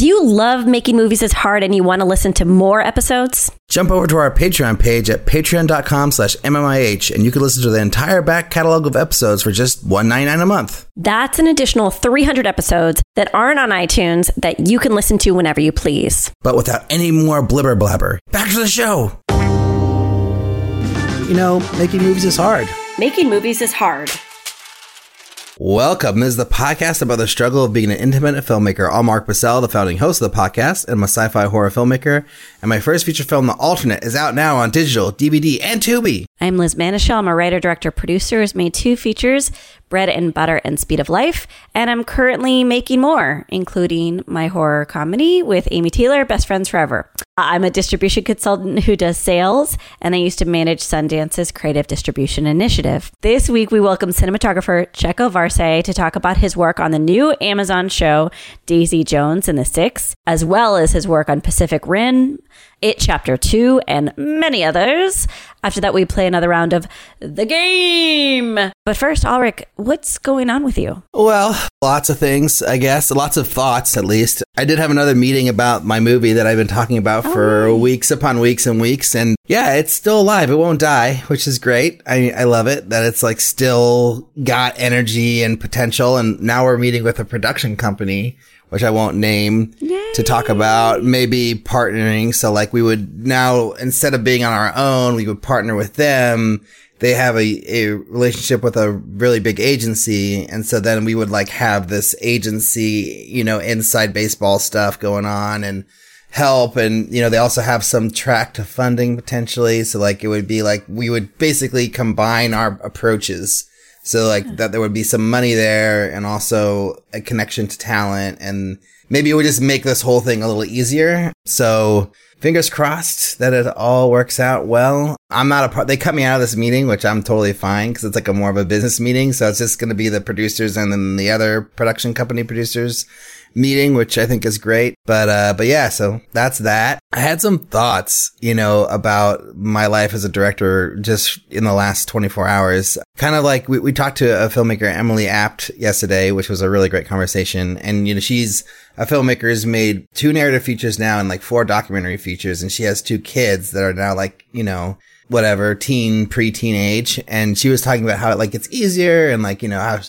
Do you love making movies is hard and you want to listen to more episodes? Jump over to our Patreon page at patreon.com slash MMIH and you can listen to the entire back catalog of episodes for just $1.99 a month. That's an additional 300 episodes that aren't on iTunes that you can listen to whenever you please. But without any more blibber blabber. Back to the show. You know, making movies is hard. Making movies is hard. Welcome. This is the podcast about the struggle of being an independent filmmaker. I'm Alrik Bursell, the founding host of the podcast, and I'm a sci-fi horror filmmaker. And my first feature film, The Alternate, is out now on digital, DVD, and Tubi. I'm Liz Manashil. I'm a writer, director, producer. Has made two features, Bread and Butter and Speed of Life, and I'm currently making more, including my horror comedy with Amy Taylor, Best Friends Forever. I'm a distribution consultant who does sales, and I used to manage Sundance's creative distribution initiative. This week, we welcome cinematographer Checco Varse to talk about his work on the new Amazon show Daisy Jones and the Six, as well as his work on Pacific Rim, It Chapter 2, and many others. After that, we play another round of The Game. But first, Alrik, what's going on with you? Well, lots of things, I guess. Lots of thoughts, at least. I did have another meeting about my movie that I've been talking about oh, for Oh. weeks upon weeks and weeks. And yeah, it's still alive. It won't die, which is great. I, I love it that it's like still got energy and potential. And now we're meeting with a production company, which I won't name to talk about maybe partnering. So like we would now, instead of being on our own, we would partner with them they have a, a relationship with a really big agency. And so then we would like have this agency, you know, inside baseball stuff going on and help. And, you know, they also have some track to funding potentially. So like it would be like we would basically combine our approaches. So like that there would be some money there and also a connection to talent and maybe it would just make this whole thing a little easier. So fingers crossed that it all works out well. I'm not a part, they cut me out of this meeting, which I'm totally fine because it's like a more of a business meeting. So it's just going to be the producers and then the other production company producers meeting, which I think is great. But, uh, but yeah, so that's that. I had some thoughts, you know, about my life as a director just in the last 24 hours. Kind of like we, we talked to a filmmaker, Emily Abt, yesterday, which was a really great conversation. And, you know, she's a filmmaker who's made two narrative features now and like four documentary features. And she has two kids that are now like, you know, whatever, teen, pre-teen age. And she was talking about how like it's easier and like, you know, how,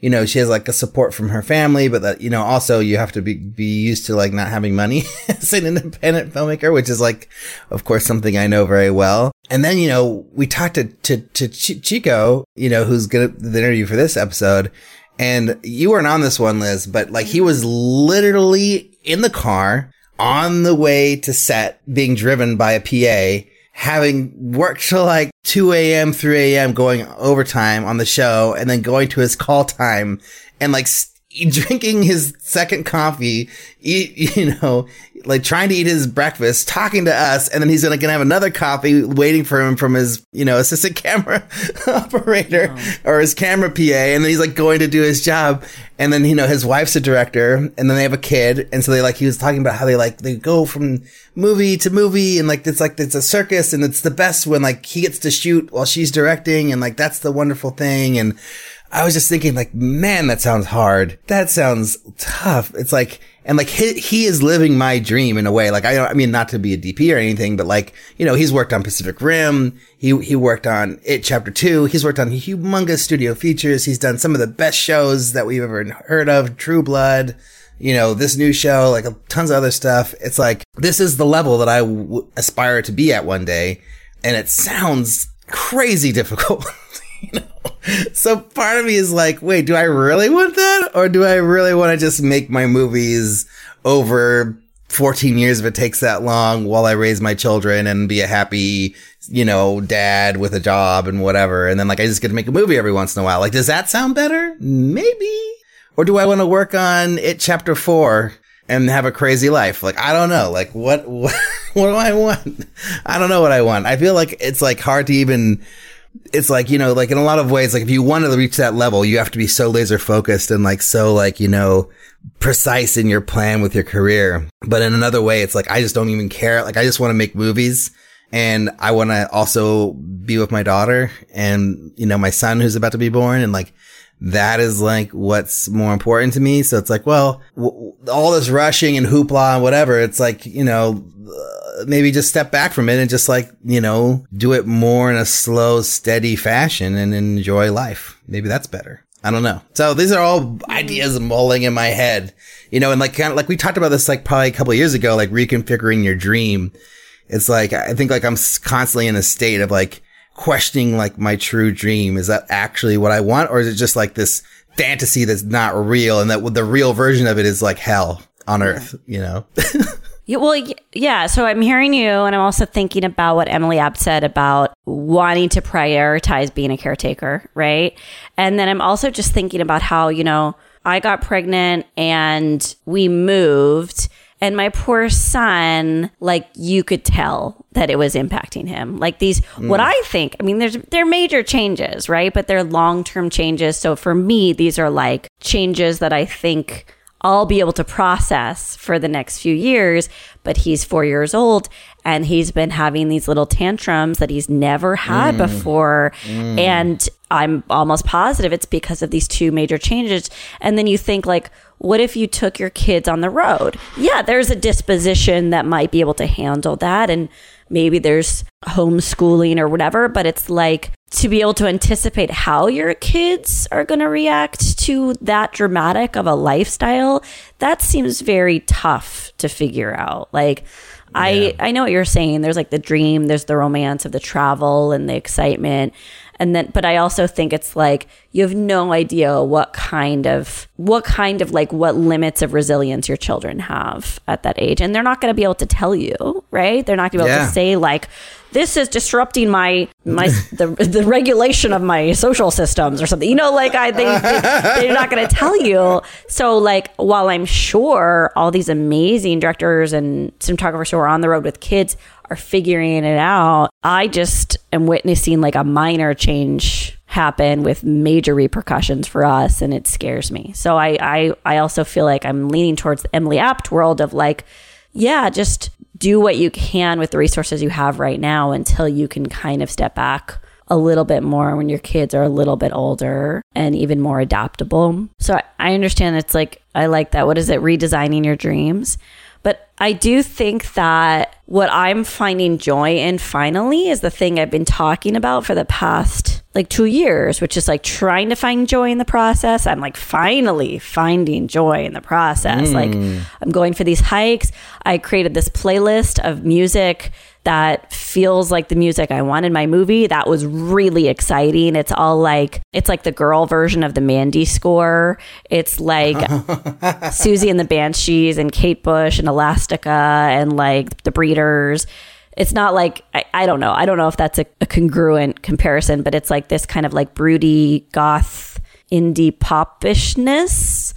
you know, she has like a support from her family, but that, you know, also you have to be, be used to like not having money as an independent filmmaker, which is like, of course, something I know very well. And then, you know, we talked to, to, to Ch- Chico, you know, who's going to the interview for this episode. And you weren't on this one, Liz, but like he was literally in the car on the way to set being driven by a PA having worked till like 2 a.m., 3 a.m., going overtime on the show, and then going to his call time and like s- drinking his second coffee, eat, you know, like trying to eat his breakfast, talking to us, and then he's gonna, gonna have another coffee waiting for him from his, you know, assistant camera operator oh. or his camera PA, and then he's like going to do his job, and then you know his wife's a director, and then they have a kid, and so they like he was talking about how they like they go from movie to movie, and like it's like it's a circus, and it's the best when like he gets to shoot while she's directing, and like that's the wonderful thing, and I was just thinking like, man, that sounds hard. That sounds tough. It's like, and like he, he is living my dream in a way. Like I don't, I mean, not to be a DP or anything, but like, you know, he's worked on Pacific Rim. He, he worked on It Chapter Two. He's worked on humongous studio features. He's done some of the best shows that we've ever heard of. True Blood. You know, this new show, like tons of other stuff. It's like, this is the level that I w- aspire to be at one day. And it sounds crazy difficult. you know? So part of me is like, wait, do I really want that? Or do I really want to just make my movies over 14 years if it takes that long while I raise my children and be a happy, you know, dad with a job and whatever. And then like I just get to make a movie every once in a while. Like, does that sound better? Maybe. Or do I want to work on it chapter four and have a crazy life? Like, I don't know. Like, what, what, what do I want? I don't know what I want. I feel like it's like hard to even, it's like, you know, like in a lot of ways, like if you want to reach that level, you have to be so laser focused and like so like, you know, precise in your plan with your career. But in another way, it's like, I just don't even care. Like, I just want to make movies and I want to also be with my daughter and, you know, my son who's about to be born and like, that is like what's more important to me. So it's like, well, w- all this rushing and hoopla and whatever, it's like, you know, uh, maybe just step back from it and just like, you know, do it more in a slow, steady fashion and enjoy life. Maybe that's better. I don't know. So these are all ideas mulling in my head, you know, and like kind of like we talked about this like probably a couple years ago, like reconfiguring your dream. It's like, I think like I'm constantly in a state of like, questioning like my true dream. Is that actually what I want? Or is it just like this fantasy that's not real and that the real version of it is like hell on earth, you know? Yeah, well, yeah. So I'm hearing you, and I'm also thinking about what Emily Abt said about wanting to prioritize being a caretaker, right? And then I'm also just thinking about how, you know, I got pregnant and we moved and my poor son, like you could tell that it was impacting him. Like these, mm. what I think, I mean, there's, they're major changes, right? But they're long term changes. So for me, these are like changes that I think I'll be able to process for the next few years. But he's four years old and he's been having these little tantrums that he's never had mm. before. Mm. And I'm almost positive it's because of these two major changes. And then you think, like, what if you took your kids on the road? Yeah, there's a disposition that might be able to handle that. And maybe there's homeschooling or whatever, but it's like to be able to anticipate how your kids are going to react to that dramatic of a lifestyle, that seems very tough to figure out. Like, yeah. I, I know what you're saying. There's like the dream, there's the romance of the travel and the excitement. And then, but I also think it's like you have no idea what kind of, what kind of like, what limits of resilience your children have at that age. And they're not going to be able to tell you, right? They're not going to be able yeah. to say, like, this is disrupting my my the, the regulation of my social systems or something. You know, like I they, they they're not going to tell you. So like while I'm sure all these amazing directors and cinematographers who are on the road with kids are figuring it out, I just am witnessing like a minor change happen with major repercussions for us and it scares me. So I I I also feel like I'm leaning towards the Emily Abt world of like yeah, just do what you can with the resources you have right now until you can kind of step back a little bit more when your kids are a little bit older and even more adaptable. So I understand it's like, I like that. What is it? Redesigning your dreams. But I do think that what I'm finding joy in finally is the thing I've been talking about for the past like two years, which is like trying to find joy in the process. I'm like finally finding joy in the process. Mm. Like I'm going for these hikes. I created this playlist of music that feels like the music I want in my movie. That was really exciting. It's all like it's like the girl version of the Mandy score. It's like Siouxsie and the Banshees and Kate Bush and Elastica and like the Breeders. It's not like I, I don't know. I don't know if that's a, a congruent comparison, but it's like this kind of like broody goth indie popishness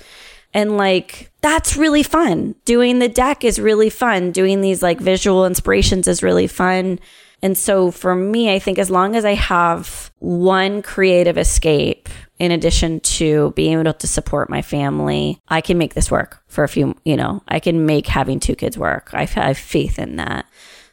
and like, that's really fun. Doing the deck is really fun. Doing these like visual inspirations is really fun. And so for me, I think as long as I have one creative escape in addition to being able to support my family, I can make this work for a few, you know, I can make having two kids work. I have faith in that.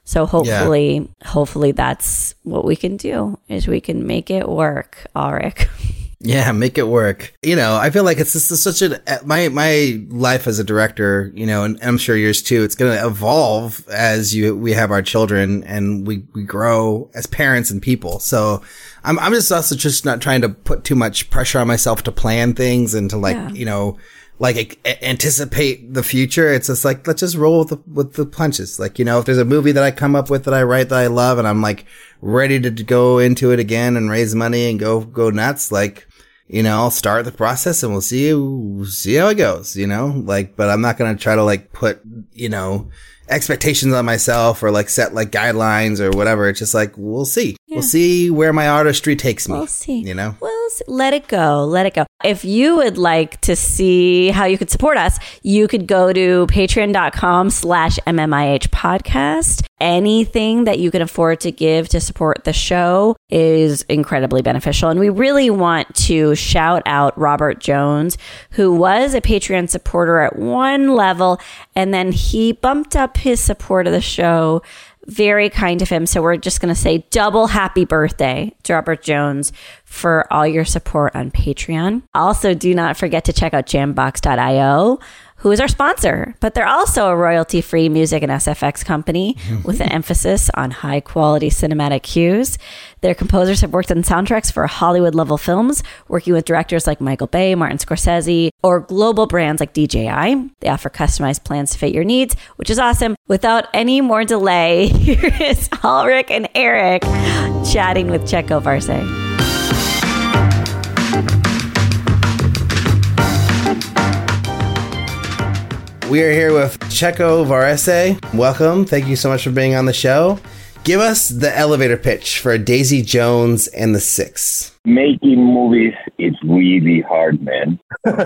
So hopefully, yeah. hopefully that's what we can do is we can make it work, Alrik. Yeah, make it work. You know, I feel like it's just such a my my life as a director. You know, and I'm sure yours too. It's going to evolve as you we have our children and we we grow as parents and people. So I'm I'm just also just not trying to put too much pressure on myself to plan things and to like yeah. you know like anticipate the future. It's just like let's just roll with the with the punches. Like you know, if there's a movie that I come up with that I write that I love and I'm like ready to go into it again and raise money and go go nuts, like you know, I'll start the process and we'll see, see how it goes, you know, like, but I'm not going to try to like put, you know, expectations on myself or like set like guidelines or whatever. It's just like, we'll see. Yeah. We'll see where my artistry takes me. We'll see. You know? We'll let it go. Let it go. If you would like to see how you could support us, you could go to patreon.com slash MMIH podcast. Anything that you can afford to give to support the show is incredibly beneficial. And we really want to shout out Robert Jones, who was a Patreon supporter at one level, and then he bumped up his support of the show Very kind of him. So we're just going to say double happy birthday to Robert Jones for all your support on Patreon. Also, do not forget to check out jambox.io who is our sponsor, but they're also a royalty free music and SFX company with an emphasis on high quality cinematic cues. Their composers have worked on soundtracks for Hollywood level films, working with directors like Michael Bay, Martin Scorsese, or global brands like DJI. They offer customized plans to fit your needs, which is awesome. Without any more delay, here is Alrik and Eric chatting with Checco Varse. We are here with Checco Varese. Welcome. Thank you so much for being on the show. Give us the elevator pitch for Daisy Jones and the Six. Making movies is really hard, man. that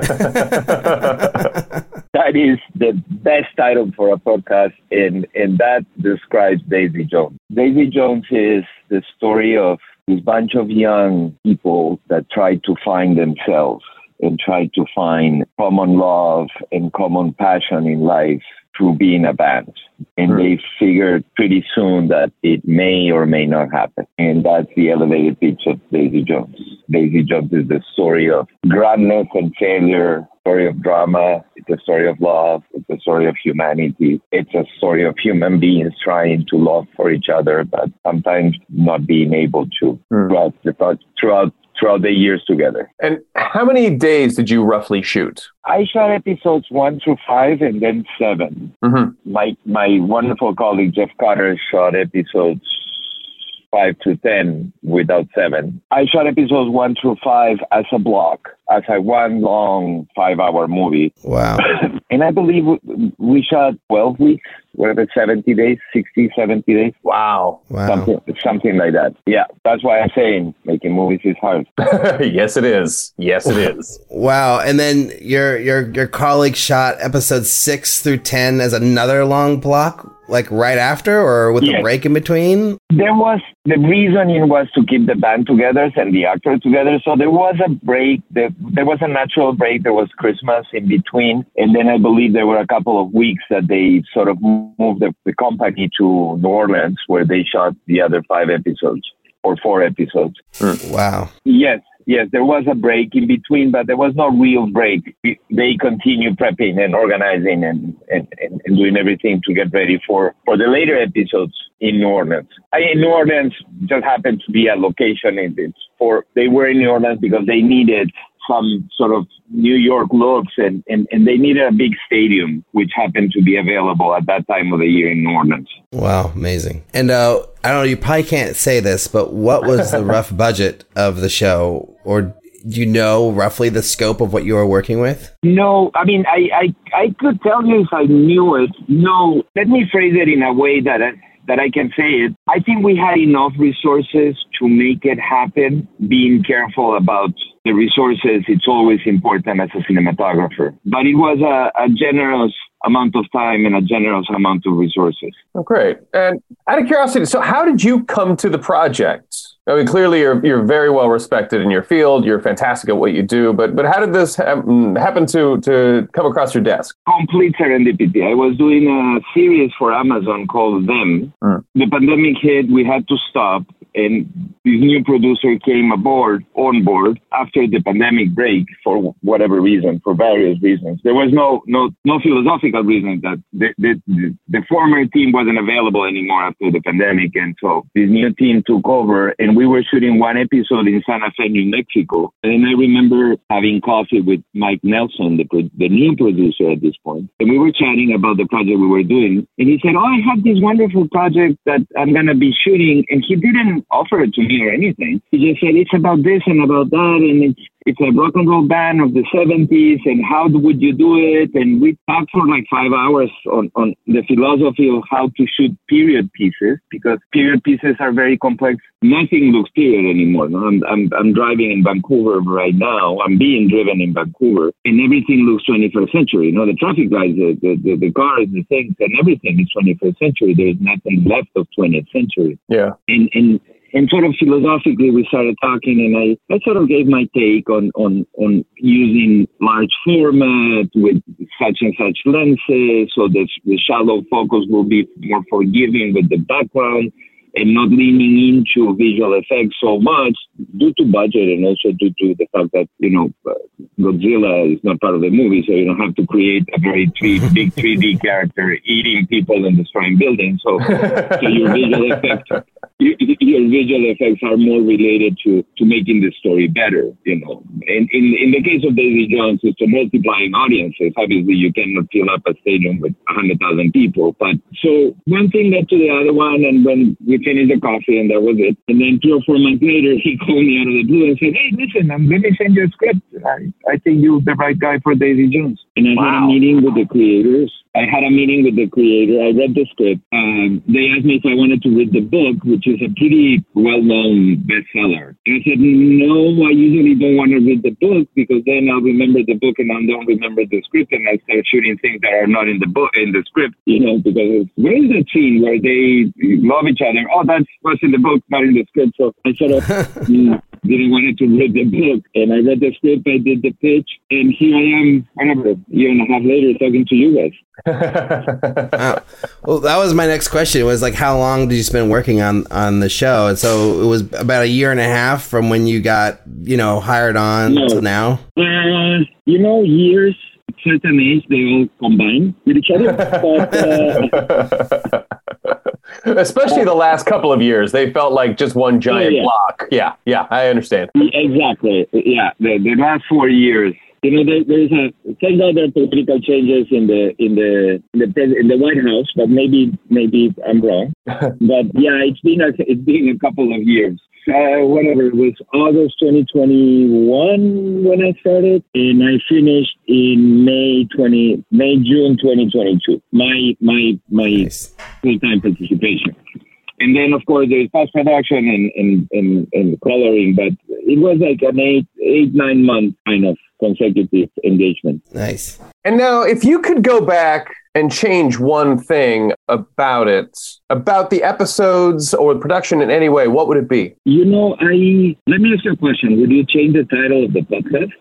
is the best title for a podcast, and, and that describes Daisy Jones. Daisy Jones is the story of this bunch of young people that try to find themselves and try to find common love and common passion in life through being a band. And they figured pretty soon that it may or may not happen. And that's the elevated pitch of Daisy Jones. Daisy Jones is the story of grandness and failure, story of drama. It's a story of love. It's a story of humanity. It's a story of human beings trying to love for each other, but sometimes not being able to mm. throughout, the, throughout throughout the years together. And how many days did you roughly shoot? I shot episodes one through five and then 7 mm-hmm. My my wonderful colleague Jeff Carter shot episodes five to ten without seven. I shot episodes one through five as a block, as a one long five hour movie. Wow. and I believe we shot 12 weeks, whatever, 70 days, 60, 70 days. Wow. Wow. Something, something like that. Yeah. That's why I'm saying making movies is hard. yes, it is. Yes, it is. wow. And then your, your, your colleague shot episodes six through 10 as another long block like right after or with yes. a break in between? There was the reasoning was to keep the band together and the actors together. So there was a break. There, there was a natural break. There was Christmas in between. And then I believe there were a couple of weeks that they sort of moved the, the company to New Orleans where they shot the other five episodes or four episodes. Hmm. Wow. Yes yes, there was a break in between, but there was no real break. They continue prepping and organizing and, and, and, doing everything to get ready for, for the later episodes in New Orleans. I, in New Orleans just happened to be a location. It's for they were in New Orleans because they needed some sort of New York looks and, and, and they needed a big stadium, which happened to be available at that time of the year in New Orleans. Wow, amazing. And uh, I don't know, you probably can't say this, but what was the rough budget of the show? Or do you know roughly the scope of what you were working with? No, I mean, I, I, I could tell you if I knew it. No, let me phrase it in a way that that I can say it. I think we had enough resources to make it happen, being careful about the resources. It's always important as a cinematographer. But it was a, a generous amount of time and a generous amount of resources. Oh, great. And out of curiosity, so how did you come to the project? I mean, clearly you're, you're very well respected in your field. You're fantastic at what you do. But but how did this ha- mm, happen to to come across your desk? Complete serendipity. I was doing a series for Amazon called Them. Mm. The pandemic hit. We had to stop and this new producer came aboard on board after the pandemic break for whatever reason for various reasons there was no no no philosophical reason that the, the, the, the former team wasn't available anymore after the pandemic and so this new team took over and we were shooting one episode in santa fe new mexico. And i remember having coffee with mike nelson the, the new producer at this point. And we were chatting about the project we were doing. And he said oh i have this wonderful project that i'm going to be shooting. And he didn't offer it to me or anything. He just said it's about this and about that, and it's it's a rock and roll band of the 70s, and how would you do it? And we talked for like five hours on on the philosophy of how to shoot period pieces because period pieces are very complex. Nothing looks period anymore. No? I'm, I'm I'm driving in Vancouver right now. I'm being driven in Vancouver, and everything looks 21st century. You know, the traffic lights, the the, the, the cars, the things, and everything is 21st century. There's nothing left of 20th century. Yeah. And and and sort of philosophically we started talking and I, I sort of gave my take on, on, on using large format with such and such lenses, so the, the shallow focus will be more forgiving with the background and not leaning into visual effects so much due to budget and also due to the fact that, you know, uh, Godzilla is not part of the movie, so you don't have to create a very three, big 3D character eating people and destroying buildings. So, so your visual effect your visual effects are more related to, to making the story better, you know. And in, in the case of Daisy Jones, it's to multiplying audiences. Obviously, you cannot fill up a stadium with 100,000 people. But so one thing led to the other one, and when we finished the coffee, and that was it. And then three or four months later, he called me out of the blue and said, Hey, listen, um, let me send you a script. I, I think you're the right guy for Daisy Jones. And I wow. had a meeting with the creators I had a meeting with the creator. I read the script. Um, they asked me if I wanted to read the book, which is a pretty well-known bestseller. And I said, no, I usually don't want to read the book because then I'll remember the book and I don't remember the script and I start shooting things that are not in the book, in the script, you know, because where is that scene where they love each other? Oh, that's what's in the book, not in the script. So I sort of mm, didn't want to read the book. And I read the script, I did the pitch, and here I am, whatever, a year and a half later talking to you guys wow. Well, that was my next question. It was like, how long did you spend working on on the show? And so it was about a year and a half from when you got, you know, hired on no. to now. Uh, you know, years. Certain age, they all combine with each other. But, uh, Especially the last couple of years, they felt like just one giant yeah. block. Yeah, yeah, I understand. Exactly. Yeah, the, the last four years you know, there, there's a thank God there are political changes in the in the in the in the White House, but maybe maybe I'm wrong. but yeah, it's been a it's been a couple of years. Uh, whatever it was August 2021 when I started, and I finished in May 20 May June 2022. My my my nice. full time participation. And then, of course, there's post production and, and, and, and coloring, but it was like an eight, eight, nine month kind of consecutive engagement. Nice. And now, if you could go back and change one thing about it, about the episodes or the production in any way, what would it be? You know, I let me ask you a question. Would you change the title of the podcast?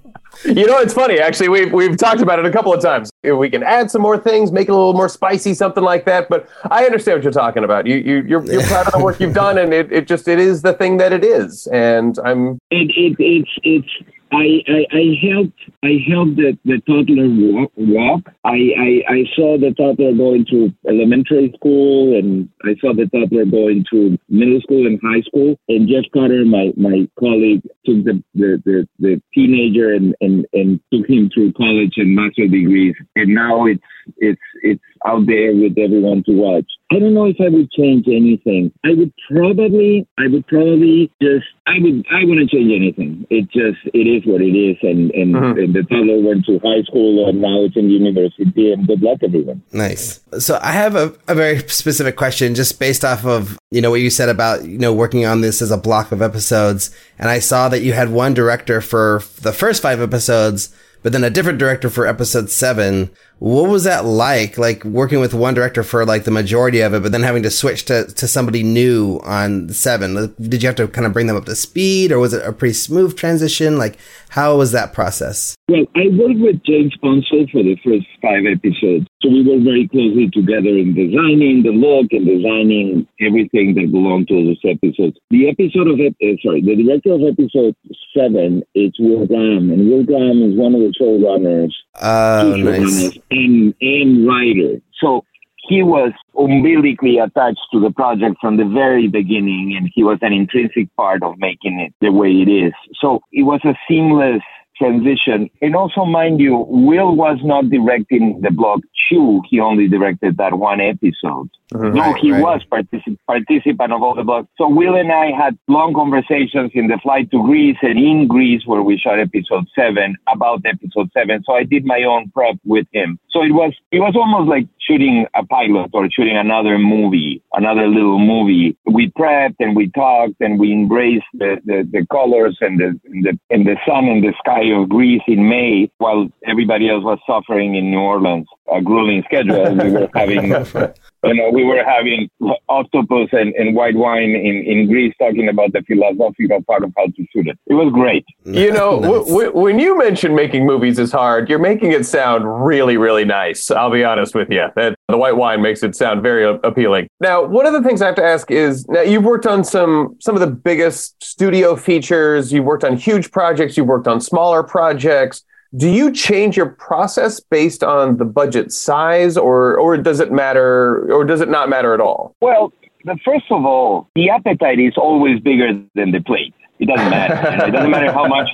You know, it's funny. Actually, we've we've talked about it a couple of times. We can add some more things, make it a little more spicy, something like that. But I understand what you're talking about. You you you're, you're proud of the work you've done, and it, it just it is the thing that it is. And I'm it, it it's it's I, I, I helped I helped the, the toddler walk, walk. I, I, I saw the toddler going to elementary school and I saw the toddler going to middle school and high school. And Jeff Carter, my, my colleague, took the, the, the, the teenager and, and, and took him through college and master degrees. And now it's it's it's out there with everyone to watch. I don't know if I would change anything. I would probably, I would probably just, I would, I wouldn't change anything. It just, it is what it is. And, and, mm-hmm. and the toddler went to high school and now it's in university and good luck everyone. Nice. So I have a, a very specific question just based off of, you know, what you said about, you know, working on this as a block of episodes. And I saw that you had one director for the first five episodes but then a different director for episode seven. What was that like? Like working with one director for like the majority of it, but then having to switch to, to somebody new on seven. Did you have to kind of bring them up to speed or was it a pretty smooth transition? Like how was that process? Well, I worked with James Ponsoldt for the first five episodes. So we worked very closely together in designing the look and designing everything that belonged to those episodes. The episode of, uh, sorry, the director of episode seven is Will Graham. And Will Graham is one of the showrunners. Oh, nice. And, and writer. So he was umbilically attached to the project from the very beginning and he was an intrinsic part of making it the way it is. So it was a seamless transition. And also, mind you, Will was not directing the block two. He only directed that one episode. Mm-hmm. No, he right. was particip- participant of all the blocks. So Will and I had long conversations in the flight to Greece and in Greece where we shot episode seven about episode seven. So I did my own prep with him. So it was, it was almost like shooting a pilot or shooting another movie, another little movie. We prepped and we talked and we embraced the, the, the colors and the, and the, and the sun and the sky of Greece in May while everybody else was suffering in New Orleans. A grueling schedule. we were having you know, we were having octopus and, and white wine in, in Greece talking about the philosophical part of how to shoot it. It was great. You know, nice. w- w- when you mention making movies is hard, you're making it sound really, really nice. I'll be honest with you. That the white wine makes it sound very appealing. Now, one of the things I have to ask is now you've worked on some some of the biggest studio features, you've worked on huge projects, you've worked on smaller projects do you change your process based on the budget size or or does it matter or does it not matter at all? Well the, first of all the appetite is always bigger than the plate. It doesn't matter. It doesn't matter how much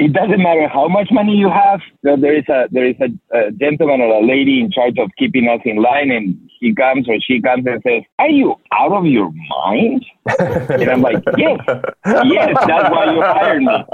it doesn't matter how much money you have. There is a there is a, a, gentleman or a lady in charge of keeping us in line, and he comes or she comes and says, "Are you out of your mind?" and I'm like, "Yes, yes, that's why you hired me.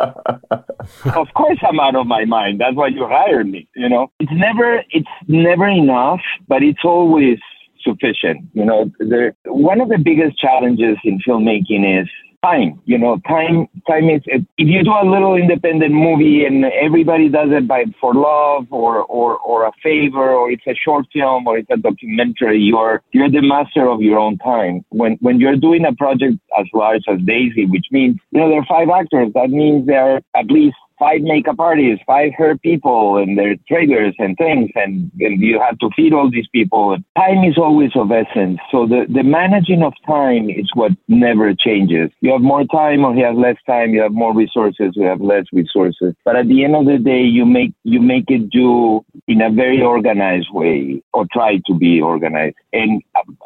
of course, I'm out of my mind. That's why you hired me. You know, it's never it's never enough, but it's always." sufficient you know there, one of the biggest challenges in filmmaking is time. You know, time time is if you do a little independent movie and everybody does it by for love or or or a favor or it's a short film or it's a documentary, you're you're the master of your own time. When when you're doing a project as large as Daisy, which means you know there are five actors, that means there are at least five makeup artists, five hair people, and their traders and things, and, and you have to feed all these people. Time is always of essence. So the, the managing of time is what never changes. You have more time or you have less time, you have more resources, you have less resources. But at the end of the day, you make you make it do in a very organized way or try to be organized. And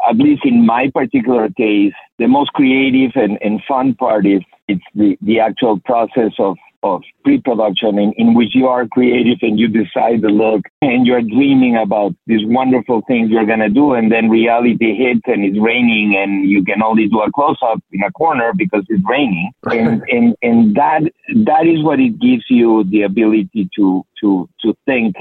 at least in my particular case, the most creative and, and fun part is it's the, the actual process of of pre-production in, in which you are creative and you decide the look and you're dreaming about these wonderful things you're going to do and then reality hits and it's raining and you can only do a close-up in a corner because it's raining. And, and, and that that is what it gives you the ability to to to think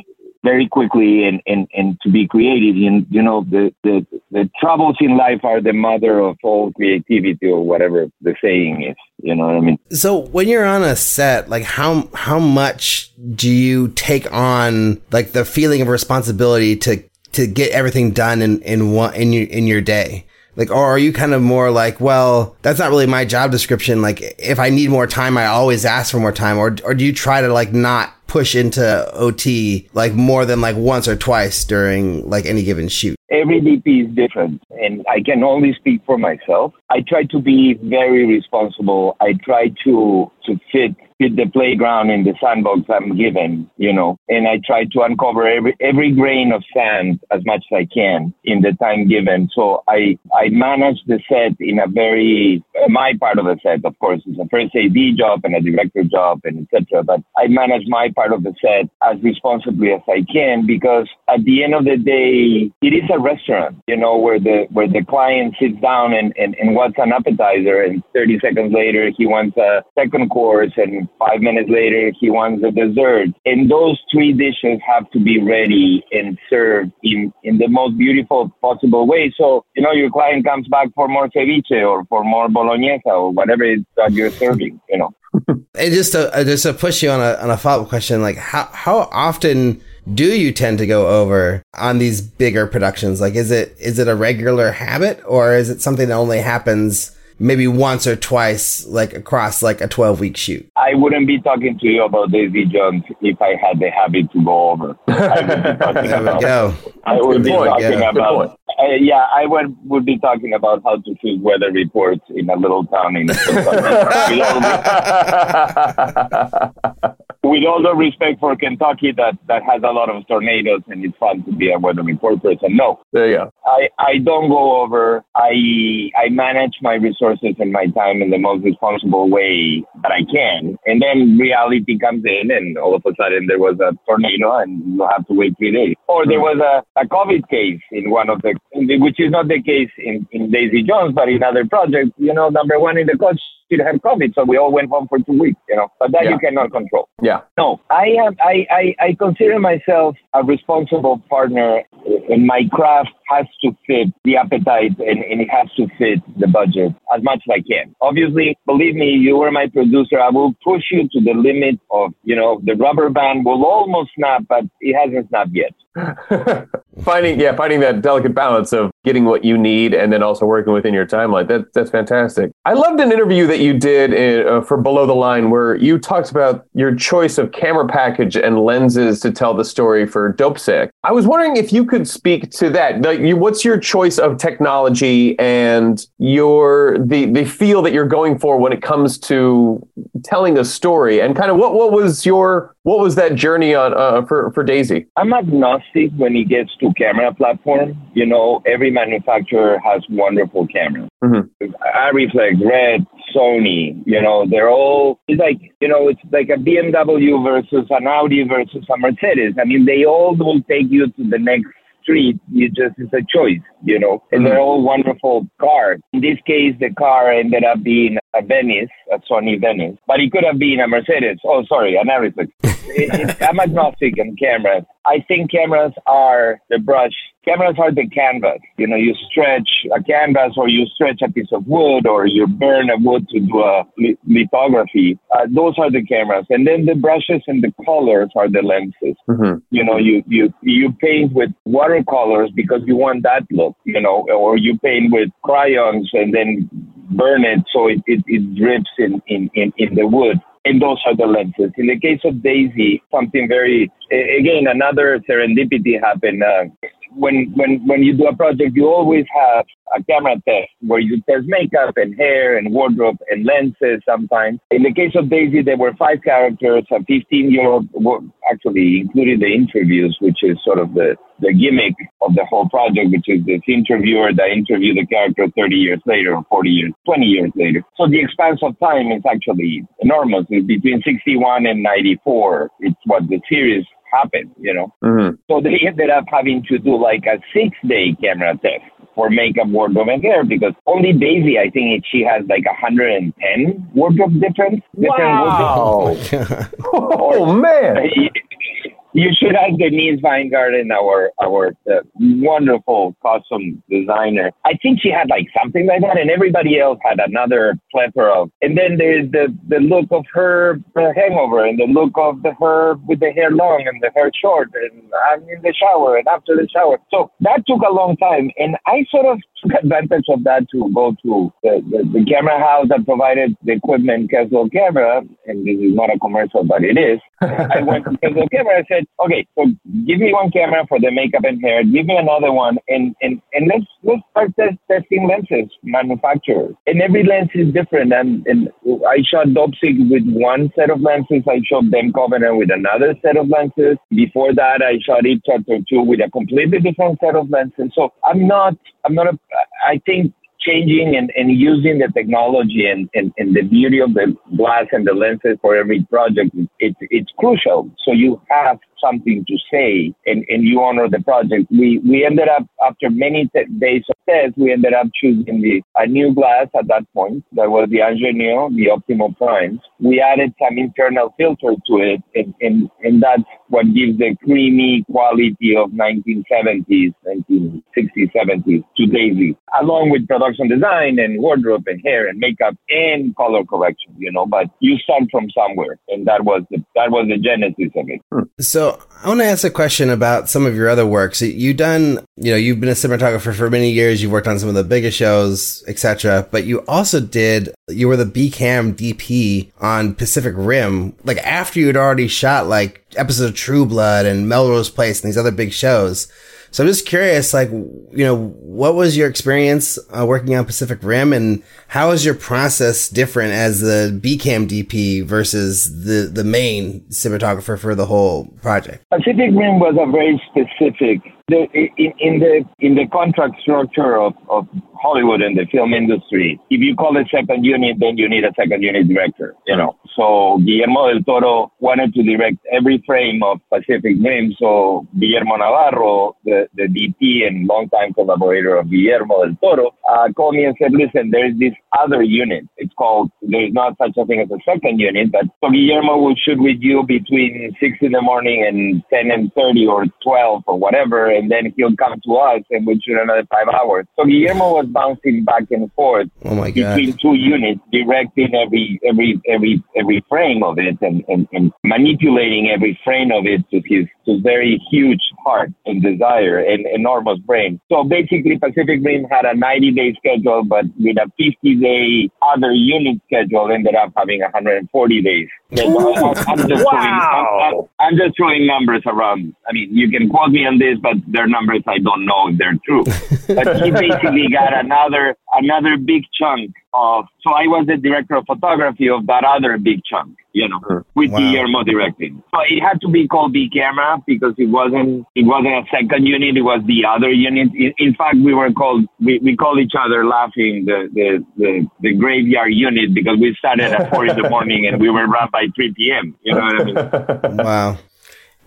very quickly and, and, and to be creative. And, you know, the, the, the troubles in life are the mother of all creativity or whatever the saying is. You know what I mean? So when you're on a set, like how, how much do you take on like the feeling of responsibility to, to get everything done in, in one, in your, in your day? Like, or are you kind of more like, well, that's not really my job description. Like, if I need more time, I always ask for more time. Or, or do you try to like not push into OT like more than like once or twice during like any given shoot? Every DP is different, and I can only speak for myself. I try to be very responsible. I try to to fit fit the playground in the sandbox I'm given, you know, and I try to uncover every every grain of sand as much as I can in the time given. So I I manage the set in a very my part of the set, of course, is a first AD job and a director job and etc. But I manage my part of the set as responsibly as I can because at the end of the day, it is a restaurant, you know, where the where the client sits down and, and, and wants an appetizer and 30 seconds later he wants a second course and Five minutes later, he wants a dessert. And those three dishes have to be ready and served in, in the most beautiful possible way. So, you know, your client comes back for more ceviche or for more bolognese or whatever it is that you're serving, you know. and just to, uh, just to push you on a, on a follow up question, like how, how often do you tend to go over on these bigger productions? Like, is it, is it a regular habit or is it something that only happens maybe once or twice, like across like a 12 week shoot. I wouldn't be talking to you about Daisy Jones if I had the habit to go over. I would be talking about, go. I would be point. talking yeah. about uh, yeah, I would would be talking about how to choose weather reports in a little town in with all the respect for Kentucky that, that has a lot of tornadoes and it's fun to be a weather report person. No. There you go. I, I don't go over. I I manage my resources and my time in the most responsible way that I can. And then reality comes in and all of a sudden there was a tornado and you have to wait three days. Or there hmm. was a, a COVID case in one of the which is not the case in, in Daisy Jones, but in other projects, you know, number one in the coach still have COVID, so we all went home for two weeks, you know. But that yeah. you cannot control. Yeah. No, I am. I, I I consider myself a responsible partner, in my craft has to fit the appetite, and, and it has to fit the budget as much as I can. Obviously, believe me, you were my producer. I will push you to the limit of, you know, the rubber band will almost snap, but it hasn't snapped yet. finding yeah finding that delicate balance of getting what you need and then also working within your timeline. That, that's fantastic. I loved an interview that you did in, uh, for Below the Line where you talked about your choice of camera package and lenses to tell the story for dope Dopesick. I was wondering if you could speak to that. Like, you, what's your choice of technology and your the the feel that you're going for when it comes to telling a story and kind of what what was your what was that journey on uh, for for Daisy? I'm agnostic when it gets to camera platform. You know, every manufacturer has wonderful cameras. Mm-hmm. Arriflex, Red, Sony. You know, they're all it's like you know it's like a BMW versus an Audi versus a Mercedes. I mean, they all will take you to the next street, you just it's a choice, you know. And they're all wonderful cars. In this case, the car ended up being a Venice, a Sony Venice, but it could have been a Mercedes. Oh, sorry, an Arriflex. I'm agnostic on cameras. I think cameras are the brush. Cameras are the canvas. You know, you stretch a canvas or you stretch a piece of wood or you burn a wood to do a lithography. Uh, those are the cameras. And then the brushes and the colors are the lenses. Mm-hmm. You know, you, you, you paint with watercolors because you want that look, you know, or you paint with crayons and then burn it so it, it, it drips in, in, in, in the wood and those are the lenses. In the case of Daisy, something very, again, another serendipity happened. Uh, when, when, when you do a project, you always have a camera test where you test makeup and hair and wardrobe and lenses sometimes. In the case of Daisy, there were five characters, a 15 year old, actually including the interviews, which is sort of the, the gimmick of the whole project, which is this interviewer that interviewed the character 30 years later or 40 years, 20 years later. So the expanse of time is actually enormous. It's between 61 and 94. It's what the series happened, you know. Mm-hmm. So they ended up having to do like a six day camera test for makeup, wardrobe, and hair because only Daisy, I think she has like 110 wardrobe difference. Wow. oh, man. You should ask Denise Wingate, our our uh, wonderful costume designer. I think she had like something like that, and everybody else had another plethora of. And then there's the the look of her hangover, and the look of the her with the hair long and the hair short, and I'm in the shower and after the shower. So that took a long time, and I sort of took advantage of that to go to the, the, the camera house that provided the equipment, Keslow Camera, and this is not a commercial, but it is. I went to Keslow Camera. I said, okay, so give me one camera for the makeup and hair. Give me another one, and and and let's let's start test, testing lenses manufacturers. And every lens is different. And and I shot Dopesick with one set of lenses. I shot Them Covenant with another set of lenses. Before that, I shot It Chapter Two with a completely different set of lenses. So I'm not I'm not a I think changing and, and using the technology and, and, and the beauty of the glass and the lenses for every project, it, it's crucial. So you have something to say and, and you honor the project. We, we ended up, after many t- days of tests, we ended up choosing the, a new glass at that point. That was the Angénieux, the Optimo Primes. We added some internal filter to it and, and, and that's what gives the creamy quality of 1970s, 1960s, 70s to Daisy, along with production design and wardrobe and hair and makeup and color correction, you know, but you start from somewhere. And that was the, that was the genesis of it. So I want to ask a question about some of your other works. You've done, you know, you've been a cinematographer for many years. You've worked on some of the biggest shows, etc. But you also did, you were the B cam DP on Pacific Rim, like after you had already shot like episodes of True Blood and Melrose Place and these other big shows. So I'm just curious, like, you know, what was your experience uh, working on Pacific Rim and how is your process different as the BCAM DP versus the, the main cinematographer for the whole project? Pacific Rim was a very specific the, in, in, the in the contract structure of, of Hollywood and the film industry, if you call it second unit, then you need a second unit director, you know. So Guillermo del Toro wanted to direct every frame of Pacific Rim. So Guillermo Navarro, the, the DP and longtime collaborator of Guillermo del Toro, uh, called me and said, listen, there's this other unit. It's called, there's not such a thing as a second unit, but so Guillermo will shoot with you between 6 in the morning and 10 and 30 or 12 or whatever, and then he'll come to us and we'll shoot another five hours. So Guillermo was bouncing back and forth oh my God. between two units, directing every every every every frame of it and, and, and manipulating every frame of it to his to very huge heart and desire and enormous brain. So basically Pacific Rim had a 90 day schedule, but with a 50 day other unit schedule ended up having 140 days. I'm, I'm just Wow. throwing, I'm, I'm just throwing numbers around. I mean, you can quote me on this, but they're numbers I don't know if they're true. but he basically got another another big chunk of. So I was the director of photography of that other big chunk, you know, with Wow. Guillermo directing. So it had to be called B camera because it wasn't it wasn't a second unit; it was the other unit. In, in fact, we were called we, we called each other laughing the, the the the graveyard unit because we started at four in the morning and we were run by three p.m. You know what I mean? Wow.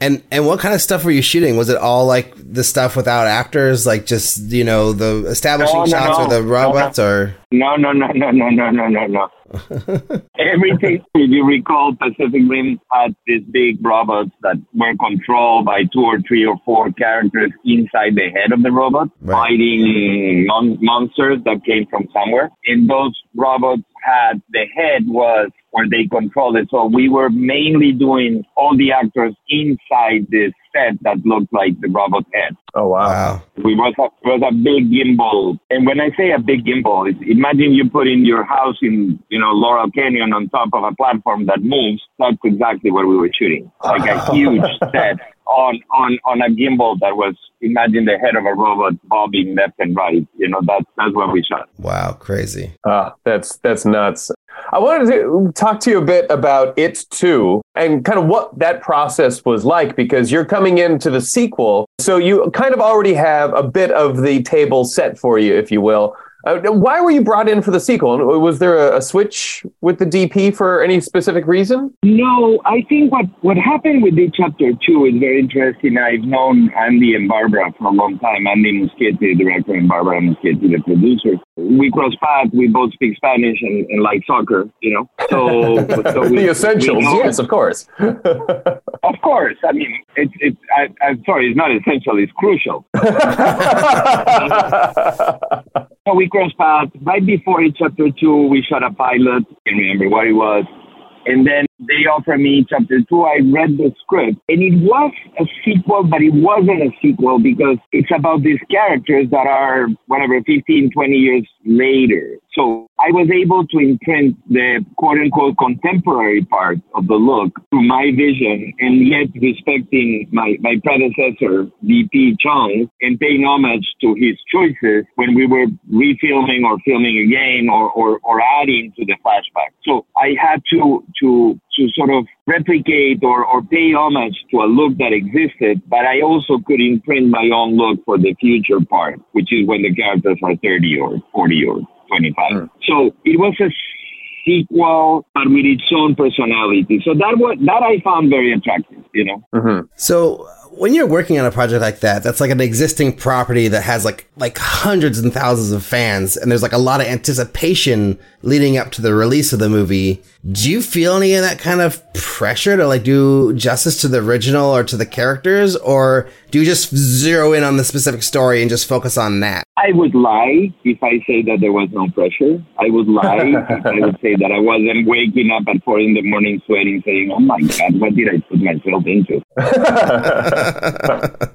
And and what kind of stuff were you shooting? Was it all like the stuff without actors, like just you know the establishing No, no, shots no. or the robots, or No, no, no, no, no, no, no, no, no. Everything, if you recall, Pacific Rim had these big robots that were controlled by two or three or four characters inside the head of the robot, Right. fighting mon- monsters that came from somewhere. And those robots had the head was where they controlled it. So we were mainly doing all the actors inside this set that looked like the robot head. Oh wow. wow, We was a, was a big gimbal. And when I say a big gimbal, it's, imagine you put in your house in, you know, Laurel Canyon on top of a platform that moves. That's exactly what we were shooting. Like a huge set on, on, on a gimbal that was, imagine the head of a robot bobbing left and right. You know, that's, that's what we shot. wow, crazy. Ah, that's that's nuts. I wanted to talk to you a bit about it too, and kind of what that process was like, because you're coming into the sequel, so you kind of already have a bit of the table set for you, if you will. Uh, why were you brought in for the sequel? Was there a, a switch with the DP for any specific reason? No, I think what, what happened with the chapter two is very interesting. I've known Andy and Barbara for a long time. Andy Muschietti, the director, and Barbara Muschietti, the producer. We cross paths. We both speak Spanish and, and like soccer, you know. So, so we, the essentials, yes, of course. Of course. I mean, it's it's. I, I'm sorry, it's not essential. It's crucial. So we crossed paths right before in chapter two. We shot a pilot. I can't remember what it was. And then they offered me chapter two. I read the script and it was a sequel, but it wasn't a sequel because it's about these characters that are whatever, 15, 20 years later. So I was able to imprint the quote unquote contemporary part of the look through my vision and yet respecting my, my predecessor, DP Chung, and paying homage to his choices when we were refilming or filming again or, or, or adding to the flashback. So I had to, to, to sort of replicate or, or pay homage to a look that existed, but I also could imprint my own look for the future part, which is when the characters are 30 or 40 or 25. Mm. So it was a sequel, but with its own personality. So that was that I found very attractive. You know. Mm-hmm. So when you're working on a project like that, that's like an existing property that has like like hundreds and thousands of fans, and there's like a lot of anticipation leading up to the release of the movie. Do you feel any of that kind of pressure to like do justice to the original or to the characters, or do you just zero in on the specific story and just focus on that? I would lie if I say that there was no pressure. I would lie if I would say that I wasn't waking up at four in the morning sweating, saying, "Oh my God, what did I put myself into?"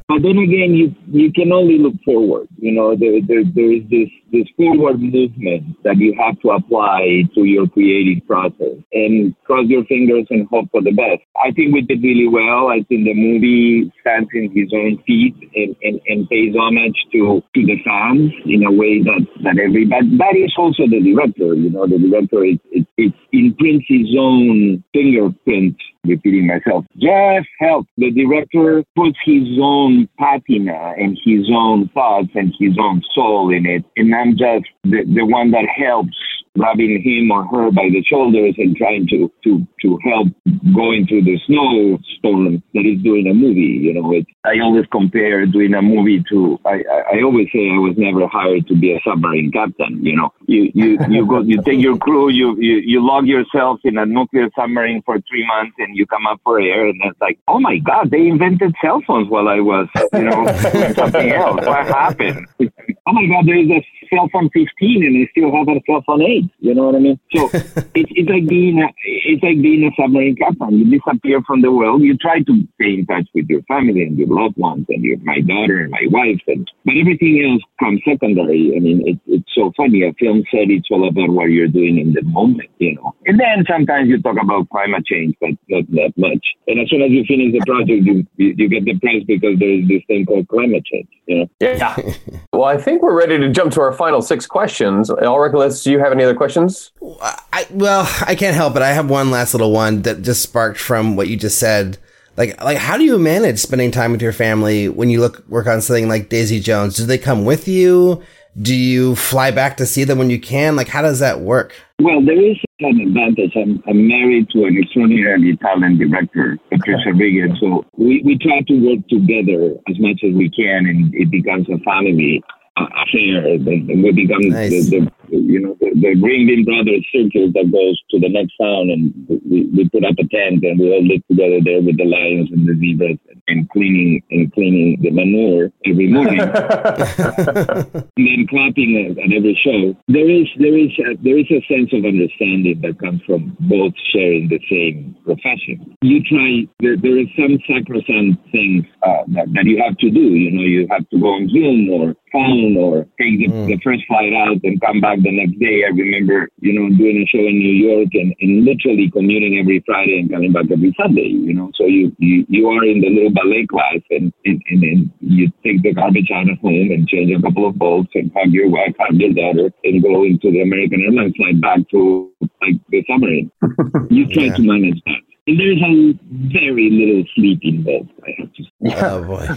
But then again, you you can only look forward. You know, there there, there is this this forward movement that you have to apply to your creative process and cross your fingers and hope for the best. I think we did really well. I think the movie stands in his own feet and, and, and pays homage to to the fans in a way that that everybody that is also the director. You know, the director it it, it imprints his own fingerprint repeating myself. Jeff help. The director puts his own patina and his own thoughts and his own soul in it. And I'm just the, the one that helps grabbing him or her by the shoulders and trying to to to help going through the snowstorm that is doing a movie. You know, it's, I always compare doing a movie to. I, I, I always say I was never hired to be a submarine captain. You know, you you you go you take your crew, you you you log yourself in a nuclear submarine for three months, and you come up for air, and it's like, oh my god, they invented cell phones while I was you know doing something else. What happened? oh my god, there is a cell phone 15 and they still have a cell phone 8. You know what I mean? So it's, it's like being a, it's like being a submarine captain. You disappear from the world. You try to stay in touch with your family and your loved ones and your, my daughter and my wife. And, but everything else comes secondary. I mean, it, it's so funny. A film said it's all about what you're doing in the moment, you know. And then sometimes you talk about climate change, but not that much. And as soon as you finish the project, you, you, you get depressed because there is this thing called climate change, you know? Yeah. well, I think we're ready to jump to our final six questions. Alrik, do you have any other questions? I, well, I can't help it. I have one last little one that just sparked from what you just said. Like, like, how do you manage spending time with your family when you look work on something like Daisy Jones? Do they come with you? Do you fly back to see them when you can? Like, how does that work? Well, there is an advantage. I'm, I'm married to an extraordinarily talented director, Patricia Riggen. So we, we try to work together as much as we can, and it becomes a family affair. And we become nice. the, the, you know the, the Ringling Brothers circle that goes to the next town, and we, we put up a tent and we all live together there with the lions and the zebras and cleaning and cleaning the manure every morning, and then clapping at, at, every show. There is there is a, there is a sense of understanding that comes from both sharing the same profession. You try there, there is some sacrosanct things uh, that, that you have to do. You know, you have to go on Zoom or phone or take the, mm. the first flight out and come back the next day. I remember, you know, doing a show in New York and, and literally commuting every Friday and coming back every Sunday, you know. So you, you, you are in the little ballet class and, and, and then you take the garbage out of home and change a couple of bolts and hug your wife, hug your daughter, and go into the American Airlines flight back to like the submarine. you try yeah. to manage that. And there's a very little sleep involved, I have to say. Yeah. Oh boy.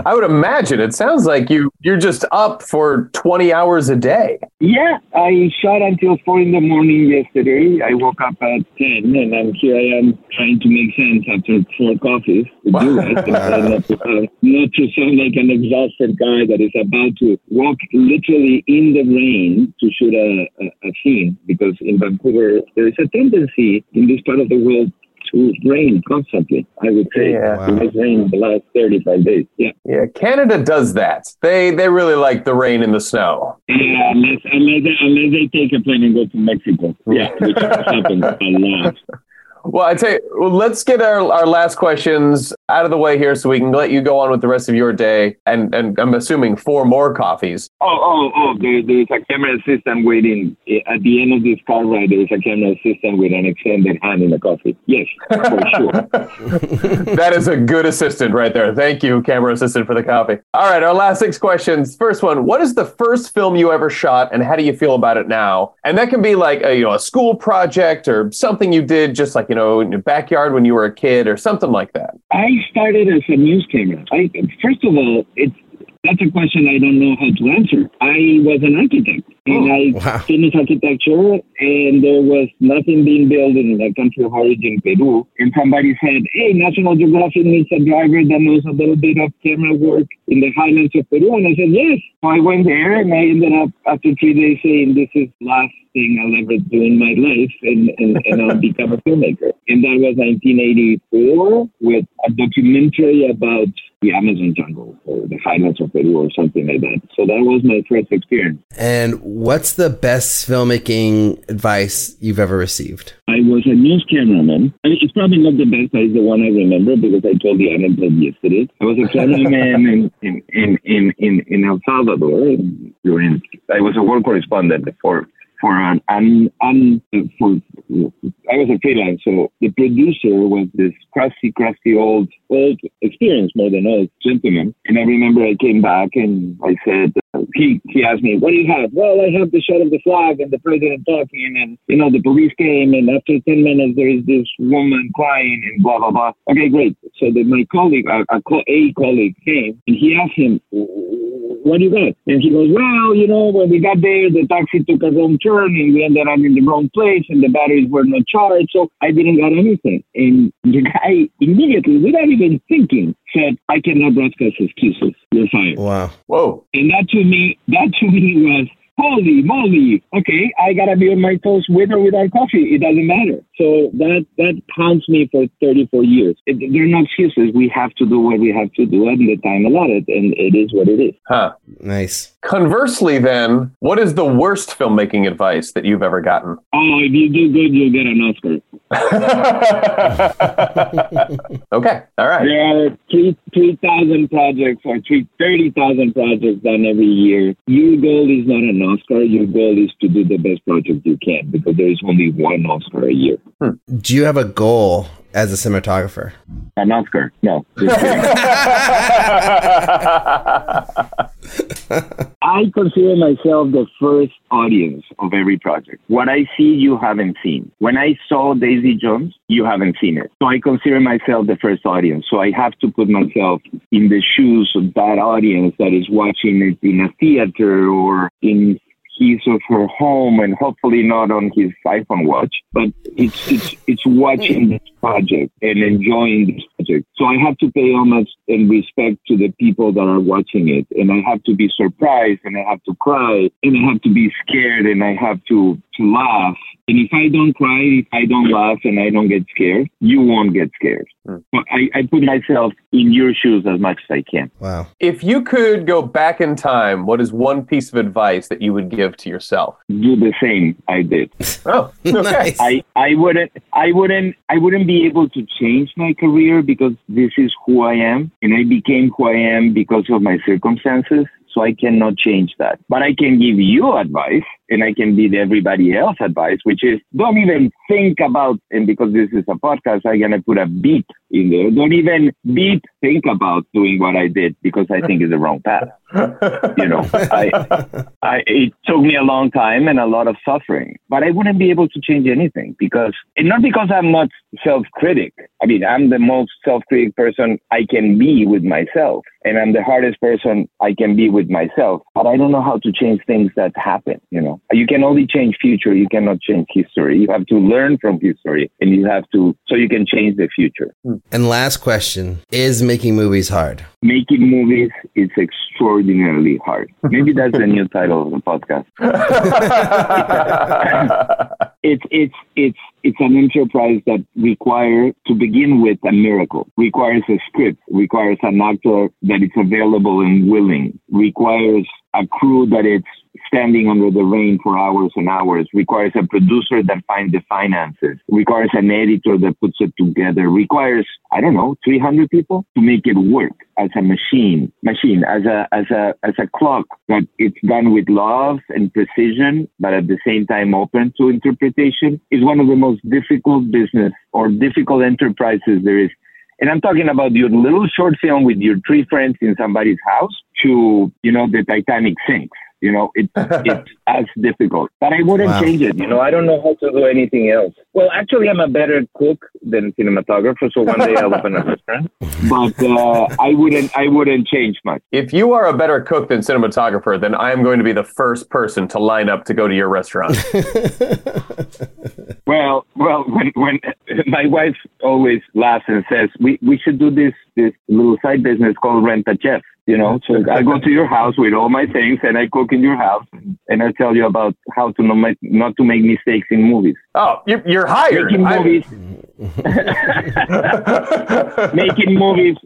I would imagine it sounds like you you're just up for 20 hours a day. Yeah, I shot until 4 in the morning yesterday. I woke up at 10 and I'm here I am trying to make sense after four coffees to do it. and, uh, not to sound like an exhausted guy that is about to walk literally in the rain to shoot a, a, a scene because in Vancouver there is a tendency in this part of the world to rain constantly. I would say yeah. wow. it has rained the last 35 days. Yeah. Yeah. Canada does that. They they really like the rain and the snow. Yeah, unless unless they, unless they take a plane and go to Mexico. Yeah, which happens a lot. Well, I tell you, well, let's get our, our last questions out of the way here so we can let you go on with the rest of your day. And, and I'm assuming four more coffees. Oh, oh, oh, there, there's a camera assistant waiting. Eh, at the end of this car ride, there's a camera assistant with an extended hand in the coffee. Yes, for sure. that is a good assistant right there. Thank you, camera assistant, for the coffee. All right, our last six questions. First one What is the first film you ever shot, and how do you feel about it now? And that can be like a, you know, a school project or something you did just like you know, in your backyard when you were a kid or something like that? I started as a news camera. I, first of all, it's that's a question I don't know how to answer. I was an architect and oh, I wow. finished architecture and there was nothing being built in the country of origin, Peru. And somebody said, hey, National Geographic needs a driver that knows a little bit of camera work in the highlands of Peru. And I said, yes. So I went there and I ended up after three days saying, this is last thing I'll ever do in my life and, and, and I'll become a filmmaker. And that was 1984 with a documentary about the Amazon jungle or the highlands of Peru or something like that. So that was my first experience. And what's the best filmmaking advice you've ever received? I was a news cameraman. I mean, it's probably not the best, but it's the one I remember because I told the anecdote yesterday. I was a cameraman in, in, in, in, in El Salvador during, I was a war correspondent for for an, an, an for I was a freelance, so the producer was this crusty, crusty old, old, experienced more than old gentleman. And I remember I came back and I said, uh, he he asked me, "What do you have?" Well, I have the shot of the flag and the president talking, and you know the police came, and after ten minutes there is this woman crying and blah blah blah. Okay, great. So that my colleague, a, a, a colleague came, and he asked him what do you got? And he goes, well, you know, when we got there, the taxi took a wrong turn and we ended up in the wrong place and the batteries were not charged. So I didn't get anything. And the guy immediately, without even thinking, said, I cannot broadcast excuses. You're fired. Wow. Whoa. And that to me, that to me was, holy moly, okay, I gotta be on my toes with or without coffee. It doesn't matter. So that that haunts me for 34 years. It, there are no excuses. We have to do what we have to do at the time allotted, and it is what it is. Huh. Nice. Conversely, then, what is the worst filmmaking advice that you've ever gotten? Oh, if you do good, you'll get an Oscar. okay. All right. There are three three thousand projects or three thirty thousand projects done every year. Your goal is not an Oscar. Your goal is to do the best project you can because there is only one Oscar a year. Hmm. Do you have a goal as a cinematographer? An Oscar? No. I consider myself the first audience of every project. What I see, you haven't seen. When I saw Daisy Jones, you haven't seen it. So I consider myself the first audience. So I have to put myself in the shoes of that audience that is watching it in a theater or in his or her home and hopefully not on his iPhone watch, but it's it's it's watching this project and enjoying this project. So I have to pay homage and respect to the people that are watching it, and I have to be surprised, and I have to cry, and I have to be scared, and I have to to laugh. And if I don't cry, if I don't laugh, and I don't get scared, you won't get scared. Hmm. So I, I put myself in your shoes as much as I can. Wow. if you could go back in time, what is one piece of advice that you would give to yourself? Do the same I did. Oh, okay. nice. I, I wouldn't I wouldn't I wouldn't be able to change my career because this is who I am and I became who I am because of my circumstances. So I cannot change that. But I can give you advice and I can give everybody else advice, which is don't even think about, and because this is a podcast, I'm going to put a beep in there. Don't even beep think about doing what I did because I think it's the wrong path. You know, I, I, it took me a long time and a lot of suffering, but I wouldn't be able to change anything because, and not because I'm not self-critic. I mean, I'm the most self-critic person I can be with myself, and I'm the hardest person I can be with myself. But I don't know how to change things that happen. You know, you can only change future. You cannot change history. You have to learn from history, and you have to so you can change the future. Hmm. And last question Is making movies hard? Making movies is extraordinarily hard. Maybe that's the new title of the podcast. it's it's it's it's an enterprise that requires to begin with a miracle. Requires a script. Requires an actor that is available and willing. Requires a crew that is standing under the rain for hours and hours requires a producer that finds the finances requires an editor that puts it together requires i don't know 300 people to make it work as a machine machine as a as a as a clock that it's done with love and precision but at the same time open to interpretation is one of the most difficult business or difficult enterprises there is and I'm talking about your little short film with your three friends in somebody's house to, you know, the Titanic sinks. You know, it, it's as difficult. But I wouldn't Wow. change it. You know, I don't know how to do anything else. Well, actually, I'm a better cook than cinematographer. So one day I'll open a restaurant. But uh, I wouldn't. I wouldn't change much. if you are a better cook than cinematographer, then I am going to be the first person to line up to go to your restaurant. Well, well, when when my wife always laughs and says we we should do this this little side business called rent a chef. You know, so I go to your house with all my things and I cook in your house and I tell you about how to not make, not to make mistakes in movies. oh, you're, you're hired. Making movies, making movies.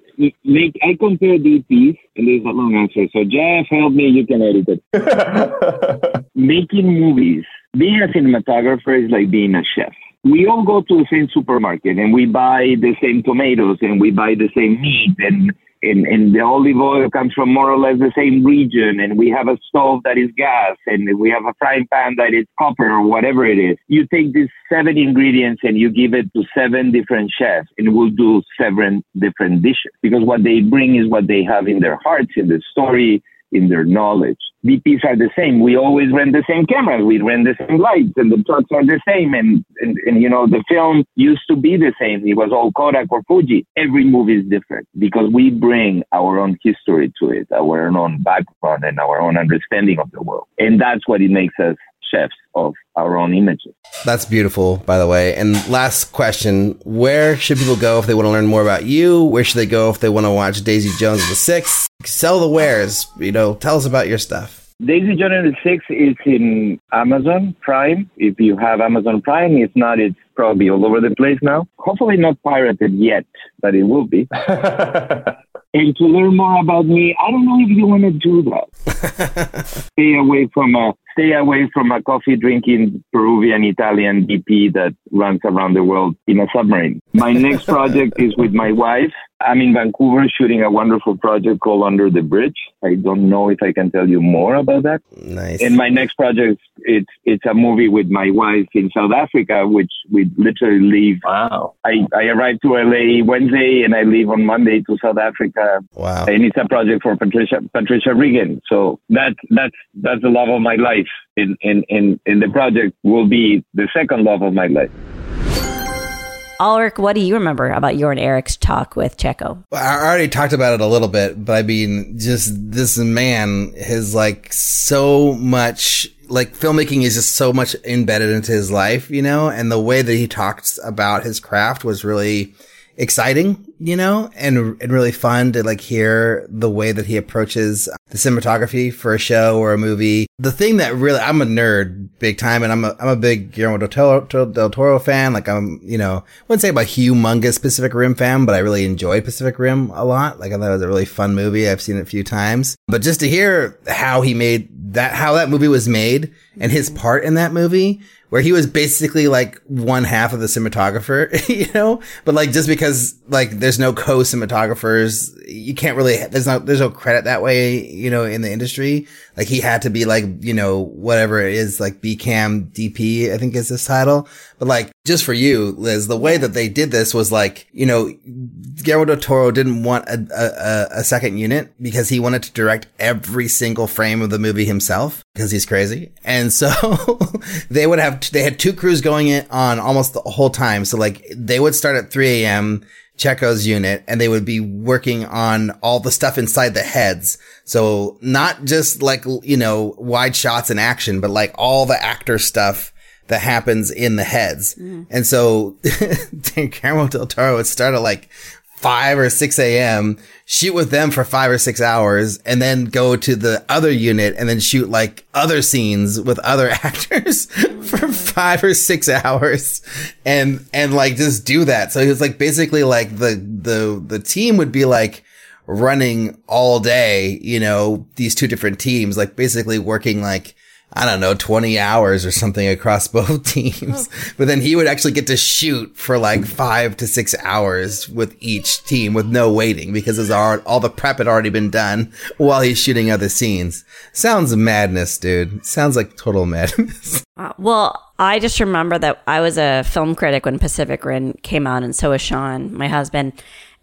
Make I compare DPs and there's a long answer. So Jeff, help me. You can edit it. making movies, being a cinematographer is like being a chef. We all go to the same supermarket and we buy the same tomatoes and we buy the same meat and, and, and the olive oil comes from more or less the same region and we have a stove that is gas and we have a frying pan that is copper or whatever it is. You take these seven ingredients and you give it to seven different chefs and we'll do seven different dishes because what they bring is what they have in their hearts, in the story, in their knowledge. DPs are the same. We always rent the same cameras. We rent the same lights and the shots are the same. And, and, and, you know, the film used to be the same. It was all Kodak or Fuji. Every movie is different because we bring our own history to it, our own background and our own understanding of the world. And that's what it makes us chefs of our own images. That's beautiful, by the way. And last question Where should people go if they want to learn more about you? Where should they go if they want to watch Daisy Jones and the Six? Sell the wares. You know, tell us about your stuff. Daisy Jones and the Six is in Amazon Prime. If you have Amazon Prime, if not, it's probably all over the place now. Hopefully not pirated yet, but it will be. and to learn more about me, I don't know if you want to do that. Stay away from a stay away from a coffee drinking Peruvian Italian DP that runs around the world in a submarine. My next project is with my wife. I'm in Vancouver shooting a wonderful project called Under the Bridge. I don't know if I can tell you more about that. Nice. And my next project, it's it's a movie with my wife in South Africa, which we literally leave. Wow. I, I arrived to LA Wednesday and I leave on Monday to South Africa. Wow. And it's a project for Patricia Patricia Riggen. So that that's that's the love of my life. In in in, in the project will be the second love of my life. Alrik, what do you remember about your and Eric's talk with Checco? I already talked about it a little bit, but I mean, just this man has like so much, like filmmaking is just so much embedded into his life, you know, and the way that he talks about his craft was really exciting, you know, and, and really fun to like hear the way that he approaches the cinematography for a show or a movie. The thing that really, I'm a nerd big time and I'm a, I'm a big Guillermo del Toro, del Toro fan. Like I'm, you know, I wouldn't say I'm a humongous Pacific Rim fan, but I really enjoyed Pacific Rim a lot. Like I thought it was a really fun movie. I've seen it a few times, but just to hear how he made that, how that movie was made and his part in that movie where he was basically like one half of the cinematographer, you know, but like just because like there's no co-cinematographers, you can't really, there's no, there's no credit that way, you know, in the industry. Like he had to be like, you know, whatever it is, like BCAM DP, I think is this title. But like just for you, Liz, the way that they did this was like, you know, Guillermo del Toro didn't want a, a, a second unit because he wanted to direct every single frame of the movie himself because he's crazy. And so they would have, they had two crews going in on almost the whole time. So like they would start at 3 a.m. Checco's unit and they would be working on all the stuff inside the heads. So not just like, you know, wide shots and action, but like all the actor stuff that happens in the heads. Mm. And so Guillermo del Toro would start at like 5 or 6 a.m., shoot with them for five or six hours, and then go to the other unit and then shoot like other scenes with other actors for five or six hours and, and like just do that. So it was like basically like the, the, the team would be like, running all day, you know, these two different teams, like basically working like, I don't know, 20 hours or something across both teams. Oh. But then he would actually get to shoot for like five to six hours with each team with no waiting because his all, all the prep had already been done while he's shooting other scenes. Sounds madness, dude. Sounds like total madness. Uh, well, I just remember that I was a film critic when Pacific Rim came out and so was Sean, my husband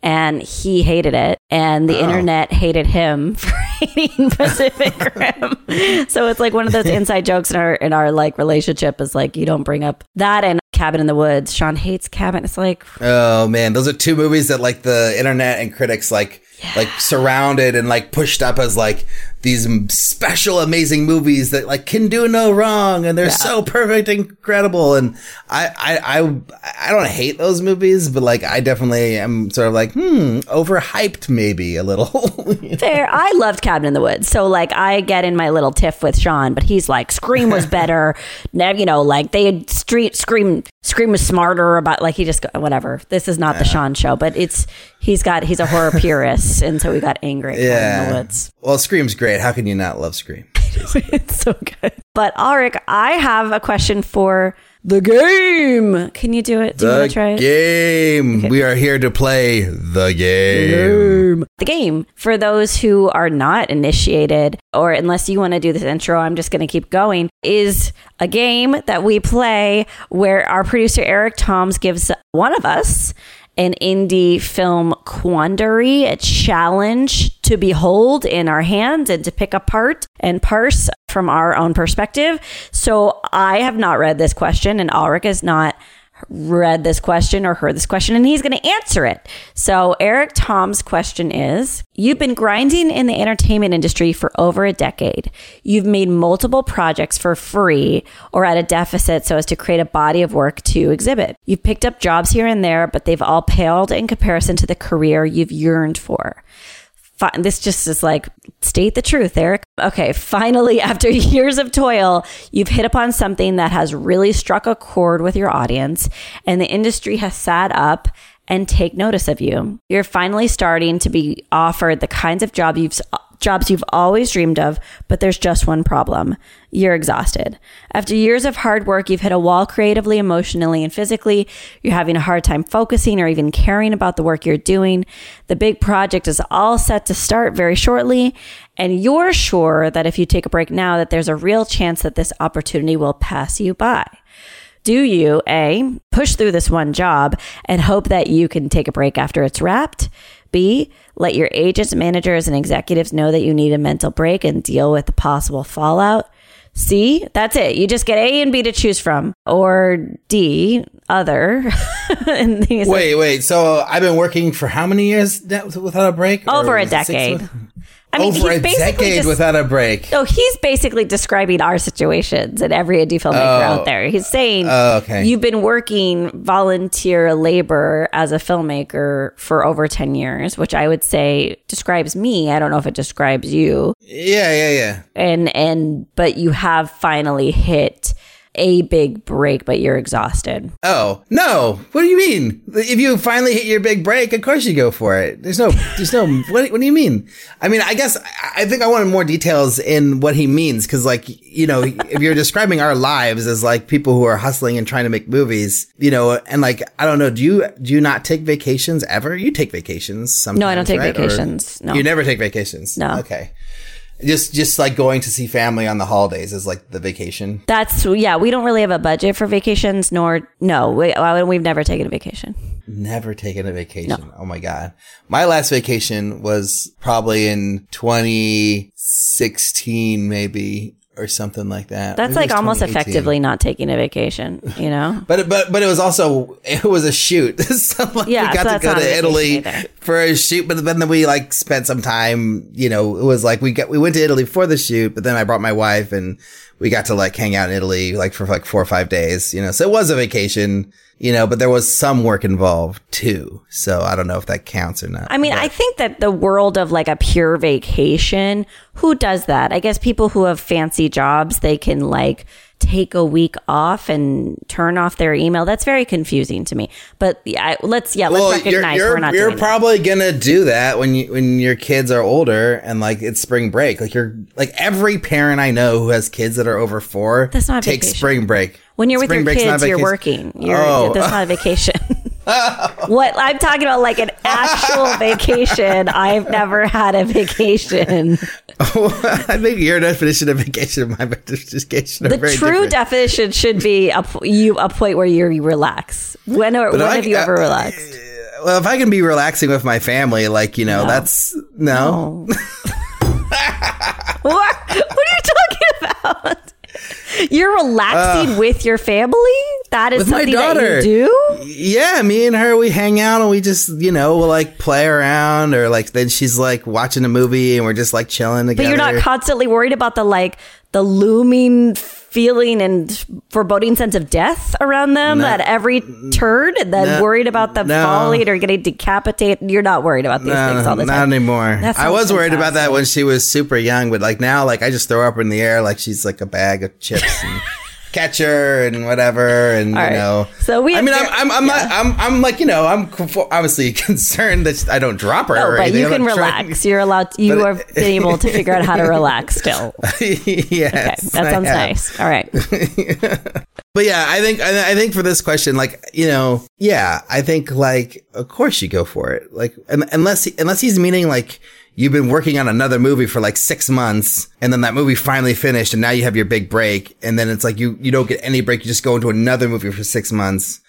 and he hated it and the oh. internet hated him for hating Pacific Rim. so it's like one of those inside jokes in our in our like relationship is like you don't bring up that and Cabin in the Woods. Sean hates Cabin. It's like Oh man, those are two movies that like the internet and critics like yeah. like surrounded and like pushed up as like these special amazing movies that like can do no wrong and they're yeah. so perfect incredible and I, I i i don't hate those movies but like i definitely am sort of like hmm overhyped maybe a little fair i loved cabin in the woods so like i get in my little tiff with sean but he's like scream was better you know like they had street scream scream was smarter about like he just whatever this is not yeah. the sean show but it's he's got he's a horror purist and so we got angry at yeah. in the woods well scream's great great. How can you not love Scream? it's so good. But Alrik, I have a question for the game. Can you do it? Do the you want to try it? Game. Okay. We are here to play the game. the game. The game. For those who are not initiated, or unless you want to do this intro, I'm just going to keep going, is a game that we play where our producer Eric Toms gives one of us an indie film quandary, a challenge to behold in our hands and to pick apart and parse from our own perspective. So I have not read this question, and Alrik has not read this question or heard this question and he's going to answer it. So, Eric Tom's question is You've been grinding in the entertainment industry for over a decade. You've made multiple projects for free or at a deficit so as to create a body of work to exhibit. You've picked up jobs here and there, but they've all paled in comparison to the career you've yearned for this just is like state the truth, Eric. Okay, finally, after years of toil, you've hit upon something that has really struck a chord with your audience, and the industry has sat up and take notice of you. You're finally starting to be offered the kinds of job you've jobs you've always dreamed of, but there's just one problem. You're exhausted. After years of hard work, you've hit a wall creatively, emotionally, and physically. You're having a hard time focusing or even caring about the work you're doing. The big project is all set to start very shortly, and you're sure that if you take a break now that there's a real chance that this opportunity will pass you by. Do you A, push through this one job and hope that you can take a break after it's wrapped? B, let your agents, managers, and executives know that you need a mental break and deal with the possible fallout. C, that's it. You just get A and B to choose from. Or D, other. wait, wait. So I've been working for how many years without a break? Over a decade. I mean, over a decade just, without a break. No, he's basically describing our situations and every indie filmmaker oh. out there. He's saying, oh, okay. you've been working volunteer labor as a filmmaker for over 10 years, which I would say describes me. I don't know if it describes you. Yeah, yeah, yeah. And, and, but you have finally hit a big break, but you're exhausted. Oh, no. What do you mean? If you finally hit your big break, of course you go for it. There's no, there's no, what, what do you mean? I mean, I guess I think I wanted more details in what he means. Cause like, you know, if you're describing our lives as like people who are hustling and trying to make movies, you know, and like, I don't know, do you, do you not take vacations ever? You take vacations sometimes. No, I don't take right? vacations. Or no. You never take vacations. No. Okay just just like going to see family on the holidays is like the vacation. That's yeah. We don't really have a budget for vacations, nor no. We, we've never taken a vacation. Never taken a vacation. No. Oh my god, my last vacation was probably in 2016, maybe or something like that. That's Maybe like almost effectively not taking a vacation, you know. but but but it was also it was a shoot. so like yeah, we got so to go to Italy for a shoot, but then we like spent some time. You know, it was like we got we went to Italy for the shoot, but then I brought my wife and we got to like hang out in Italy like for like four or five days. You know, so it was a vacation you know, but there was some work involved too. So I don't know if that counts or not. I mean, but. I think that the world of like a pure vacation, who does that? I guess people who have fancy jobs, they can like take a week off and turn off their email. That's very confusing to me. But yeah, let's yeah, let's well, recognize you're, you're, we're not. You're probably that. gonna do that when you when your kids are older and like it's spring break. Like you're like every parent I know who has kids that are over four. That's not take vacation. spring break. When you're Spring with your kids, you're working. You're, oh. That's not a vacation. what I'm talking about, like an actual vacation. I've never had a vacation. I think your definition of vacation and my definition the true different. definition should be a, you a point where you relax. When or when I, have you ever relaxed? Well, if I can be relaxing with my family, like you know, no. that's no. no. what? What are you talking about? You're relaxing uh, with your family? That is something that you do? Yeah, me and her, we hang out and we just, you know, we'll like play around or like then she's like watching a movie and we're just like chilling together. But you're not constantly worried about the like the looming feeling and foreboding sense of death around them no, at every turn and then no, worried about them no. falling or getting decapitated. You're not worried about these things all the time. Not anymore. I was worried about that when she was super young, but like now, like I just throw her up in the air like she's like a bag of chips. And, catcher and whatever, and you know. So we. I mean, I'm I'm I'm, yeah. not, I'm I'm like you know I'm obviously concerned that I don't drop her. No, but you can relax. You're allowed. To, you but have been able to figure out how to relax still. yes, okay. that sounds nice. All right. but yeah, I think I think for this question, like you know, yeah, I think like of course you go for it. Like unless unless he's meaning like you've been working on another movie for like six months and then that movie finally finished and now you have your big break and then it's like you, you don't get any break. You just go into another movie for six months.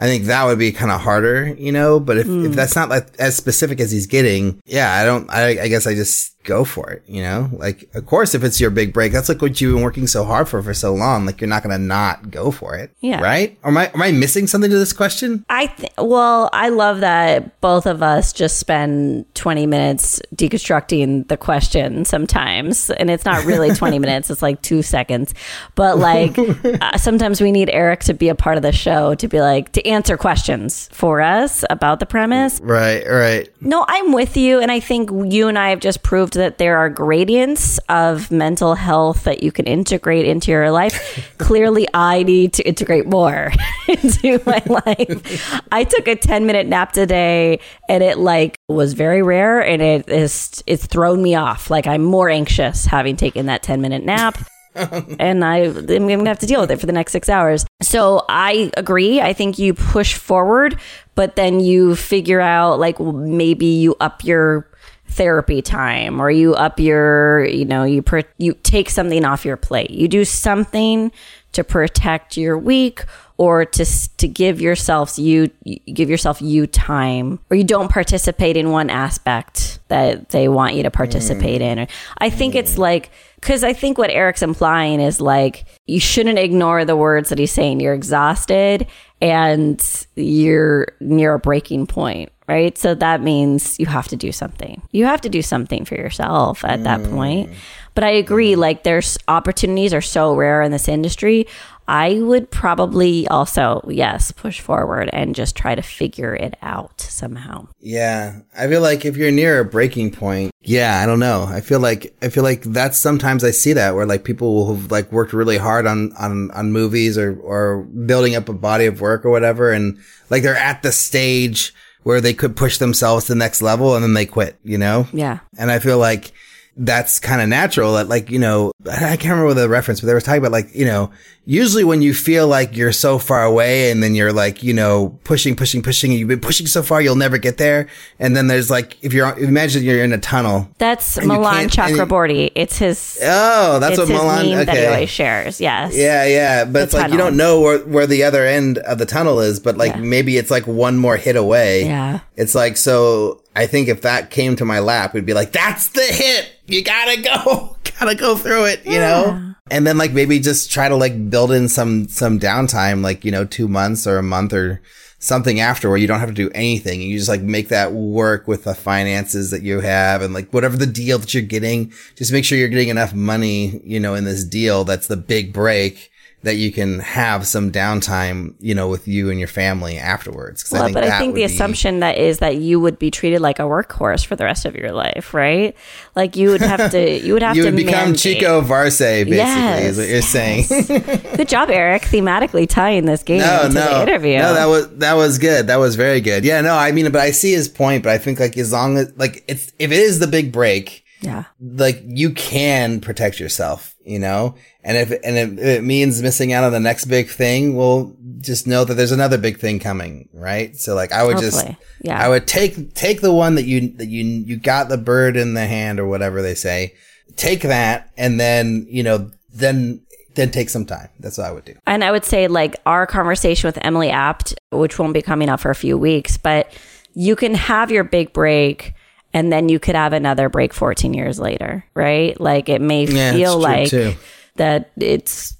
I think that would be kind of harder, you know, but if, Hmm. if that's not like as specific as he's getting, yeah, I don't, I, I guess I just go for it, you know, like, of course, if it's your big break, that's like what you've been working so hard for for so long. Like, you're not going to not go for it. Yeah. Right. Or am I, am I missing something to this question? I th- well, I love that both of us just spend 20 minutes deconstructing the question sometimes, and it's not really 20 minutes; it's like two seconds. But like uh, sometimes we need Eric to be a part of the show to be like to answer questions for us about the premise. Right. Right. No, I'm with you. And I think you and I have just proved that there are gradients of mental health that you can integrate into your life. Clearly, I need to integrate more into my life. I took a 10 minute nap today and it like was very rare and it is, it's thrown me off. Like I'm more anxious having taken that 10 minute nap and I am going to have to deal with it for the next six hours. So I agree. I think you push forward, but then you figure out like well, maybe you up your therapy time or you up your you know you per, you take something off your plate. You do something to protect your week or to to give yourselves you give yourself you time or you don't participate in one aspect that they want you to participate mm. in. I think it's mm. like because i think what eric's implying is like you shouldn't ignore the words that he's saying. You're exhausted and you're near a breaking point right so that means you have to do something you have to do something for yourself at that mm. point but i agree mm-hmm. like there's opportunities are so rare in this industry i would probably also yes push forward and just try to figure it out somehow Yeah. I feel like if you're near a breaking point, yeah, I don't know. I feel like, I feel like that's sometimes I see that where like people who've like worked really hard on, on, on movies or, or building up a body of work or whatever. And like they're at the stage where they could push themselves to the next level and then they quit, you know? yeah And I feel like that's kind of natural that like, you know, I can't remember the reference, but they were talking about like, you know, usually when you feel like you're so far away and then you're like, you know, pushing, pushing, pushing, and you've been pushing so far, you'll never get there. And then there's like, if you're, imagine you're in a tunnel. that's milan can't- you- it's his Oh, that's what Milan, meme that he always shares yes Yeah, yeah, but it's like you don't know where, where the other end of the tunnel is, but like Yeah. maybe it's like one more hit away. Yeah. It's like, so I think if that came to my lap, we'd be like, that's the hit. You gotta go, gotta go through it, you know? And then like maybe just try to like build in some, some downtime, like, you know, two months or a month or something after where you don't have to do anything. You just like make that work with the finances that you have and like whatever the deal that you're getting, just make sure you're getting enough money, you know, in this deal. That's the big break that you can have some downtime, you know, with you and your family afterwards. Well, but I think the be- assumption that is that you would be treated like a workhorse for the rest of your life, right? Like you would have to, you would have you to would become mandate- Checco Varse, basically, Yes, is what you're saying. Good job, Eric. Thematically tying this game no, to no, the interview. no, that was that was good. That was very good. Yeah, no, I mean, but I see his point. But I think like as long as like it's if it is the big break, yeah, like you can protect yourself, you know, and if and if it means missing out on the next big thing, well, just know that there's another big thing coming, right? So like I would just, Yeah. I would take take the one that you that you you got the bird in the hand or whatever they say, take that, and then you know then then take some time. That's what I would do. and I would say like our conversation with Emily Abt, which won't be coming out for a few weeks, but you can have your big break. And then you could have another break 14 years later, right? Like it may Yeah, feel like too. that it's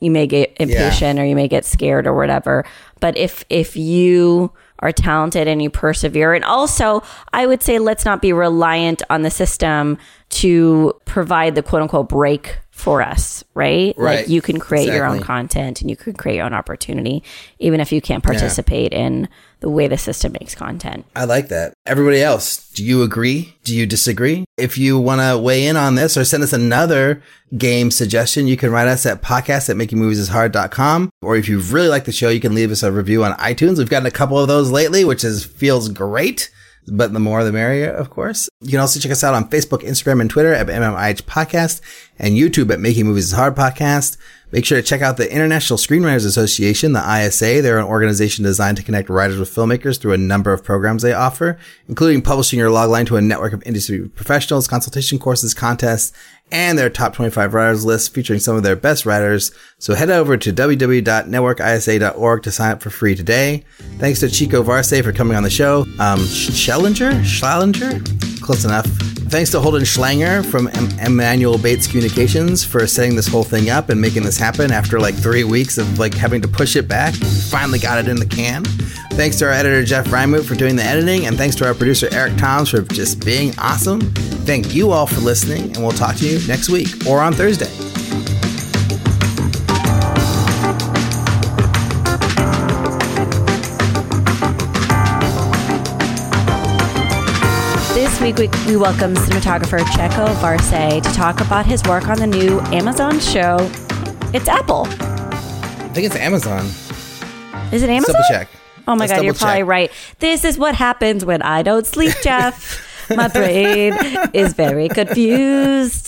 you may get impatient or you may get scared or whatever but if if you are talented and you persevere and also i would say let's not be reliant on the system to provide the quote unquote break for us right, Right. like you can create your own content and you can create your own opportunity even if you can't participate in the way the system makes content I like that. Everybody else, do you agree? Do you disagree? If you want to weigh in on this or send us another game suggestion, you can write us at podcast at makingmoviesishard.com. Or if you really like the show, you can leave us a review on iTunes. We've gotten a couple of those lately, which is feels great. But the more the merrier, of course. You can also check us out on Facebook, Instagram, and Twitter at MMIH Podcast. and YouTube at Making Movies is Hard Podcast. Make sure to check out the International Screenwriters Association, the ISA. They're an organization designed to connect writers with filmmakers through a number of programs they offer, including publishing your logline to a network of industry professionals, consultation courses, contests, and their top 25 writers list featuring some of their best writers. So head over to www.networkisa.org to sign up for free today. Thanks to Checco Varse for coming on the show. Um, Schellinger? Schlallinger? Close enough. Thanks to Holden Schlanger from em- Emmanuel Bates Communications for setting this whole thing up and making this happen after like three weeks of like having to push it back. Finally got it in the can. Thanks to our editor Jeff Reimuth for doing the editing, and thanks to our producer Eric Toms for just being awesome. Thank you all for listening, and we'll talk to you next week or on Thursday. This week, we, we welcome cinematographer Checco Varse to talk about his work on the new Amazon show. It's Apple. I think it's Amazon. Is it Amazon? Double check. Oh my Let's God, you're double probably right. This is what happens when I don't sleep, Jeff. my brain is very confused.